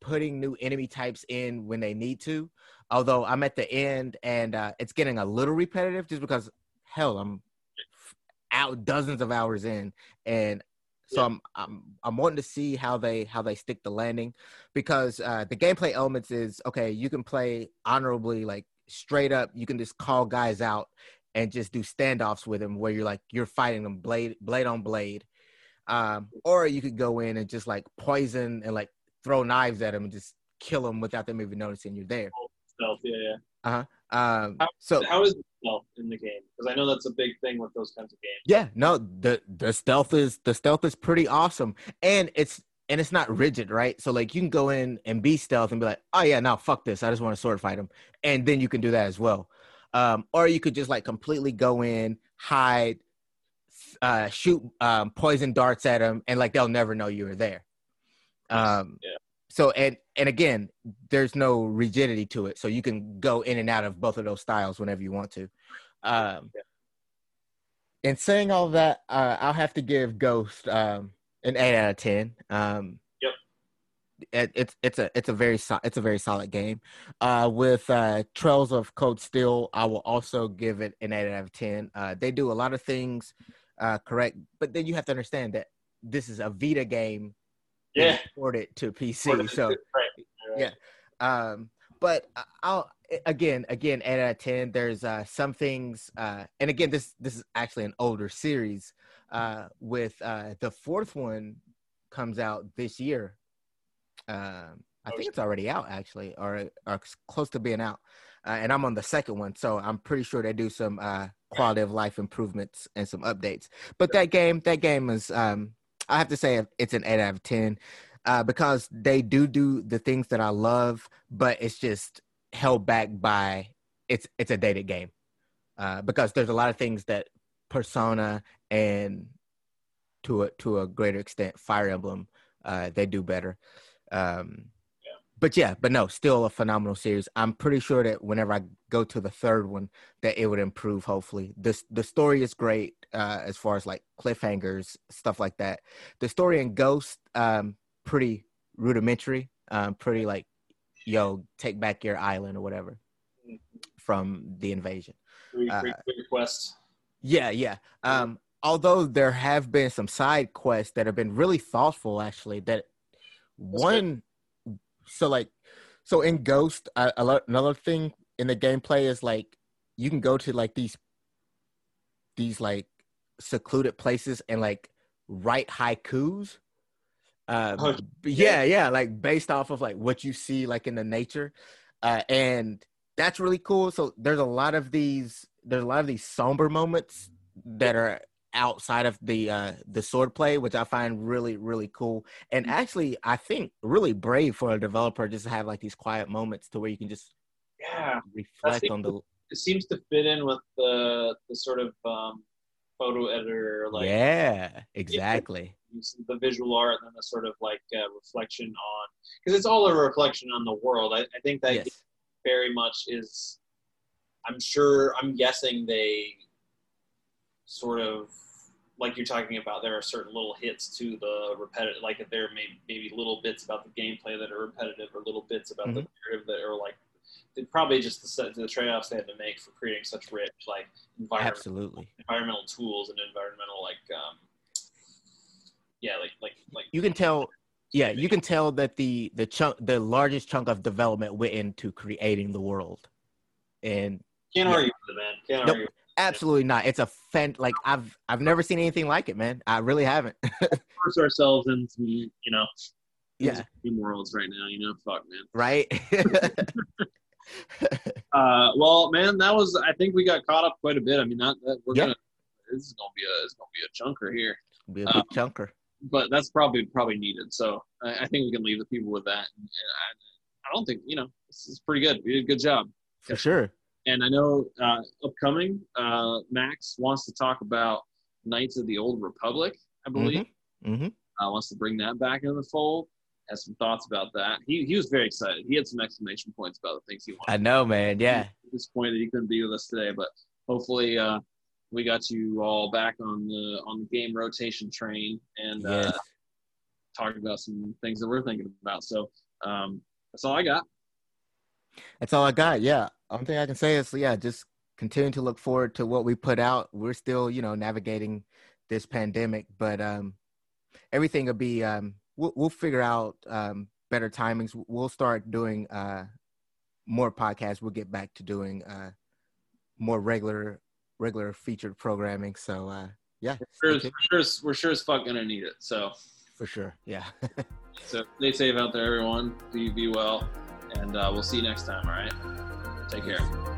S2: putting new enemy types in when they need to. Although I'm at the end and uh, it's getting a little repetitive, just because hell, I'm out dozens of hours in, and so
S4: Yeah.
S2: I'm I'm I'm wanting to see how they how they stick the landing, because uh, the gameplay elements is okay. You can play honorably, like straight up. You can just call guys out and just do standoffs with them, where you're like you're fighting them blade blade on blade, um, or you could go in and just like poison and like throw knives at them and just kill them without them even noticing you're there.
S4: Stealth, yeah, yeah.
S2: Um,
S4: How-
S2: so
S4: How is stealth in the game? Because I know that's a big thing with those kinds of games.
S2: Yeah, no, the the stealth is the stealth is pretty awesome, and it's and it's not rigid, right? So like you can go in and be stealth and be like, oh yeah, now fuck this, I just want to sword fight him, and then you can do that as well, um, or you could just like completely go in, hide, uh, shoot um, poison darts at them, and like they'll never know you were there. Um,
S4: Yeah.
S2: So and and again, there's no rigidity to it, so you can go in and out of both of those styles whenever you want to. Um,
S4: Yeah.
S2: in saying all that, uh, I'll have to give Ghost um, an eight out of ten. Um,
S4: Yep.
S2: It, it's it's a it's a very so, it's a very solid game. Uh, with uh, Trails of Cold Steel, I will also give it an eight out of ten. Uh, they do a lot of things uh, correct, but then you have to understand that this is a Vita game
S4: Yeah.
S2: ported to PC. So
S4: right.
S2: Yeah. um but i'll again again eight out of ten there's uh some things uh and again this this is actually an older series uh with uh the fourth one comes out this year um i think it's already out actually or, or close to being out uh, and i'm on the second one so i'm pretty sure they do some uh quality of life improvements and some updates but that game that game is um i have to say it's an 8 out of 10 uh, because they do do the things that I love, but it's just held back by it's it's a dated game. Uh, because there's a lot of things that Persona and to a to a greater extent Fire Emblem uh, they do better. Um. But yeah, but no, still a phenomenal series. I'm pretty sure that whenever I go to the third one, that it would improve. Hopefully, this the story is great uh, as far as like cliffhangers, stuff like that. The story in Ghost, um, pretty rudimentary, um, pretty like, yo, take back your island or whatever from the invasion. Uh,
S4: free, free request.
S2: Yeah, yeah. Um, although there have been some side quests that have been really thoughtful, actually. That one, so like, so in Ghost, lot, another thing in the gameplay is like you can go to like these, these like secluded places and like write haikus. Uh,
S4: Oh,
S2: yeah, yeah, like based off of like what you see like in the nature, uh, and that's really cool. So there's a lot of these, there's a lot of these somber moments that are outside of the uh the sword play which i find really really cool and
S1: Mm-hmm.
S2: actually i think really brave for a developer just to have like these quiet moments to where you can just
S4: Yeah,
S2: reflect
S4: the-
S2: on the
S4: it seems to fit in with the the sort of um, photo editor, like
S2: yeah exactly
S4: the visual art and then the sort of like uh, reflection on because it's all a reflection on the world. I, I think that
S2: yes
S4: very much is. I'm sure. I'm guessing they sort of like you're talking about. There are certain little hits to the repetitive, like if there may maybe little bits about the gameplay that are repetitive, or little bits about the narrative that are like. They probably just the the trade-offs they had to make for creating such rich like environment
S2: absolutely
S4: environmental tools and environmental like um yeah like like like
S2: you can tell yeah you can tell that the the chunk the largest chunk of development went into creating the world and
S4: can't
S2: yeah.
S4: argue with it man can't
S2: Nope.
S4: argue
S2: absolutely not it's a fan like i've i've never seen anything like it man i really haven't
S1: Force ourselves into you know
S2: yeah
S1: worlds right now. You know, fuck man.
S2: right
S1: Uh, well, man, that was. I think we got caught up quite a bit. I mean, that, that we're
S2: Yeah.
S1: gonna. This is gonna be a. It's gonna be a chunker here,
S2: be a big chunker
S1: but that's probably probably needed. So I, I think we can leave the people with that. And, and I, I don't think you know this is pretty good. We did a good job.
S2: for sure
S1: And I know uh, upcoming, uh, Max wants to talk about Knights of the Old Republic. I believe
S2: hmm
S1: uh, wants to bring that back into the fold. Has some thoughts about that. He he was very excited. He had some exclamation points about the things he wanted.
S2: i know man yeah
S1: disappointed that he couldn't be with us today, but hopefully uh, we got you all back on the on the game rotation train and uh, talking about some things that we're thinking about. So um, that's all I got.
S2: That's all I got. Yeah. Only thing I can say is, yeah, just continue to look forward to what we put out. We're still, you know, navigating this pandemic, but um, everything will be. Um, we'll, we'll figure out um, better timings. We'll start doing uh, more podcasts. We'll get back to doing uh, more regular, regular featured programming. So uh, yeah,
S1: We're sure, we're, sure as, we're sure as fuck gonna need it. So
S2: for sure. Yeah.
S1: so stay safe out there, everyone. Be be well, and uh, we'll see you next time. All right. Take care.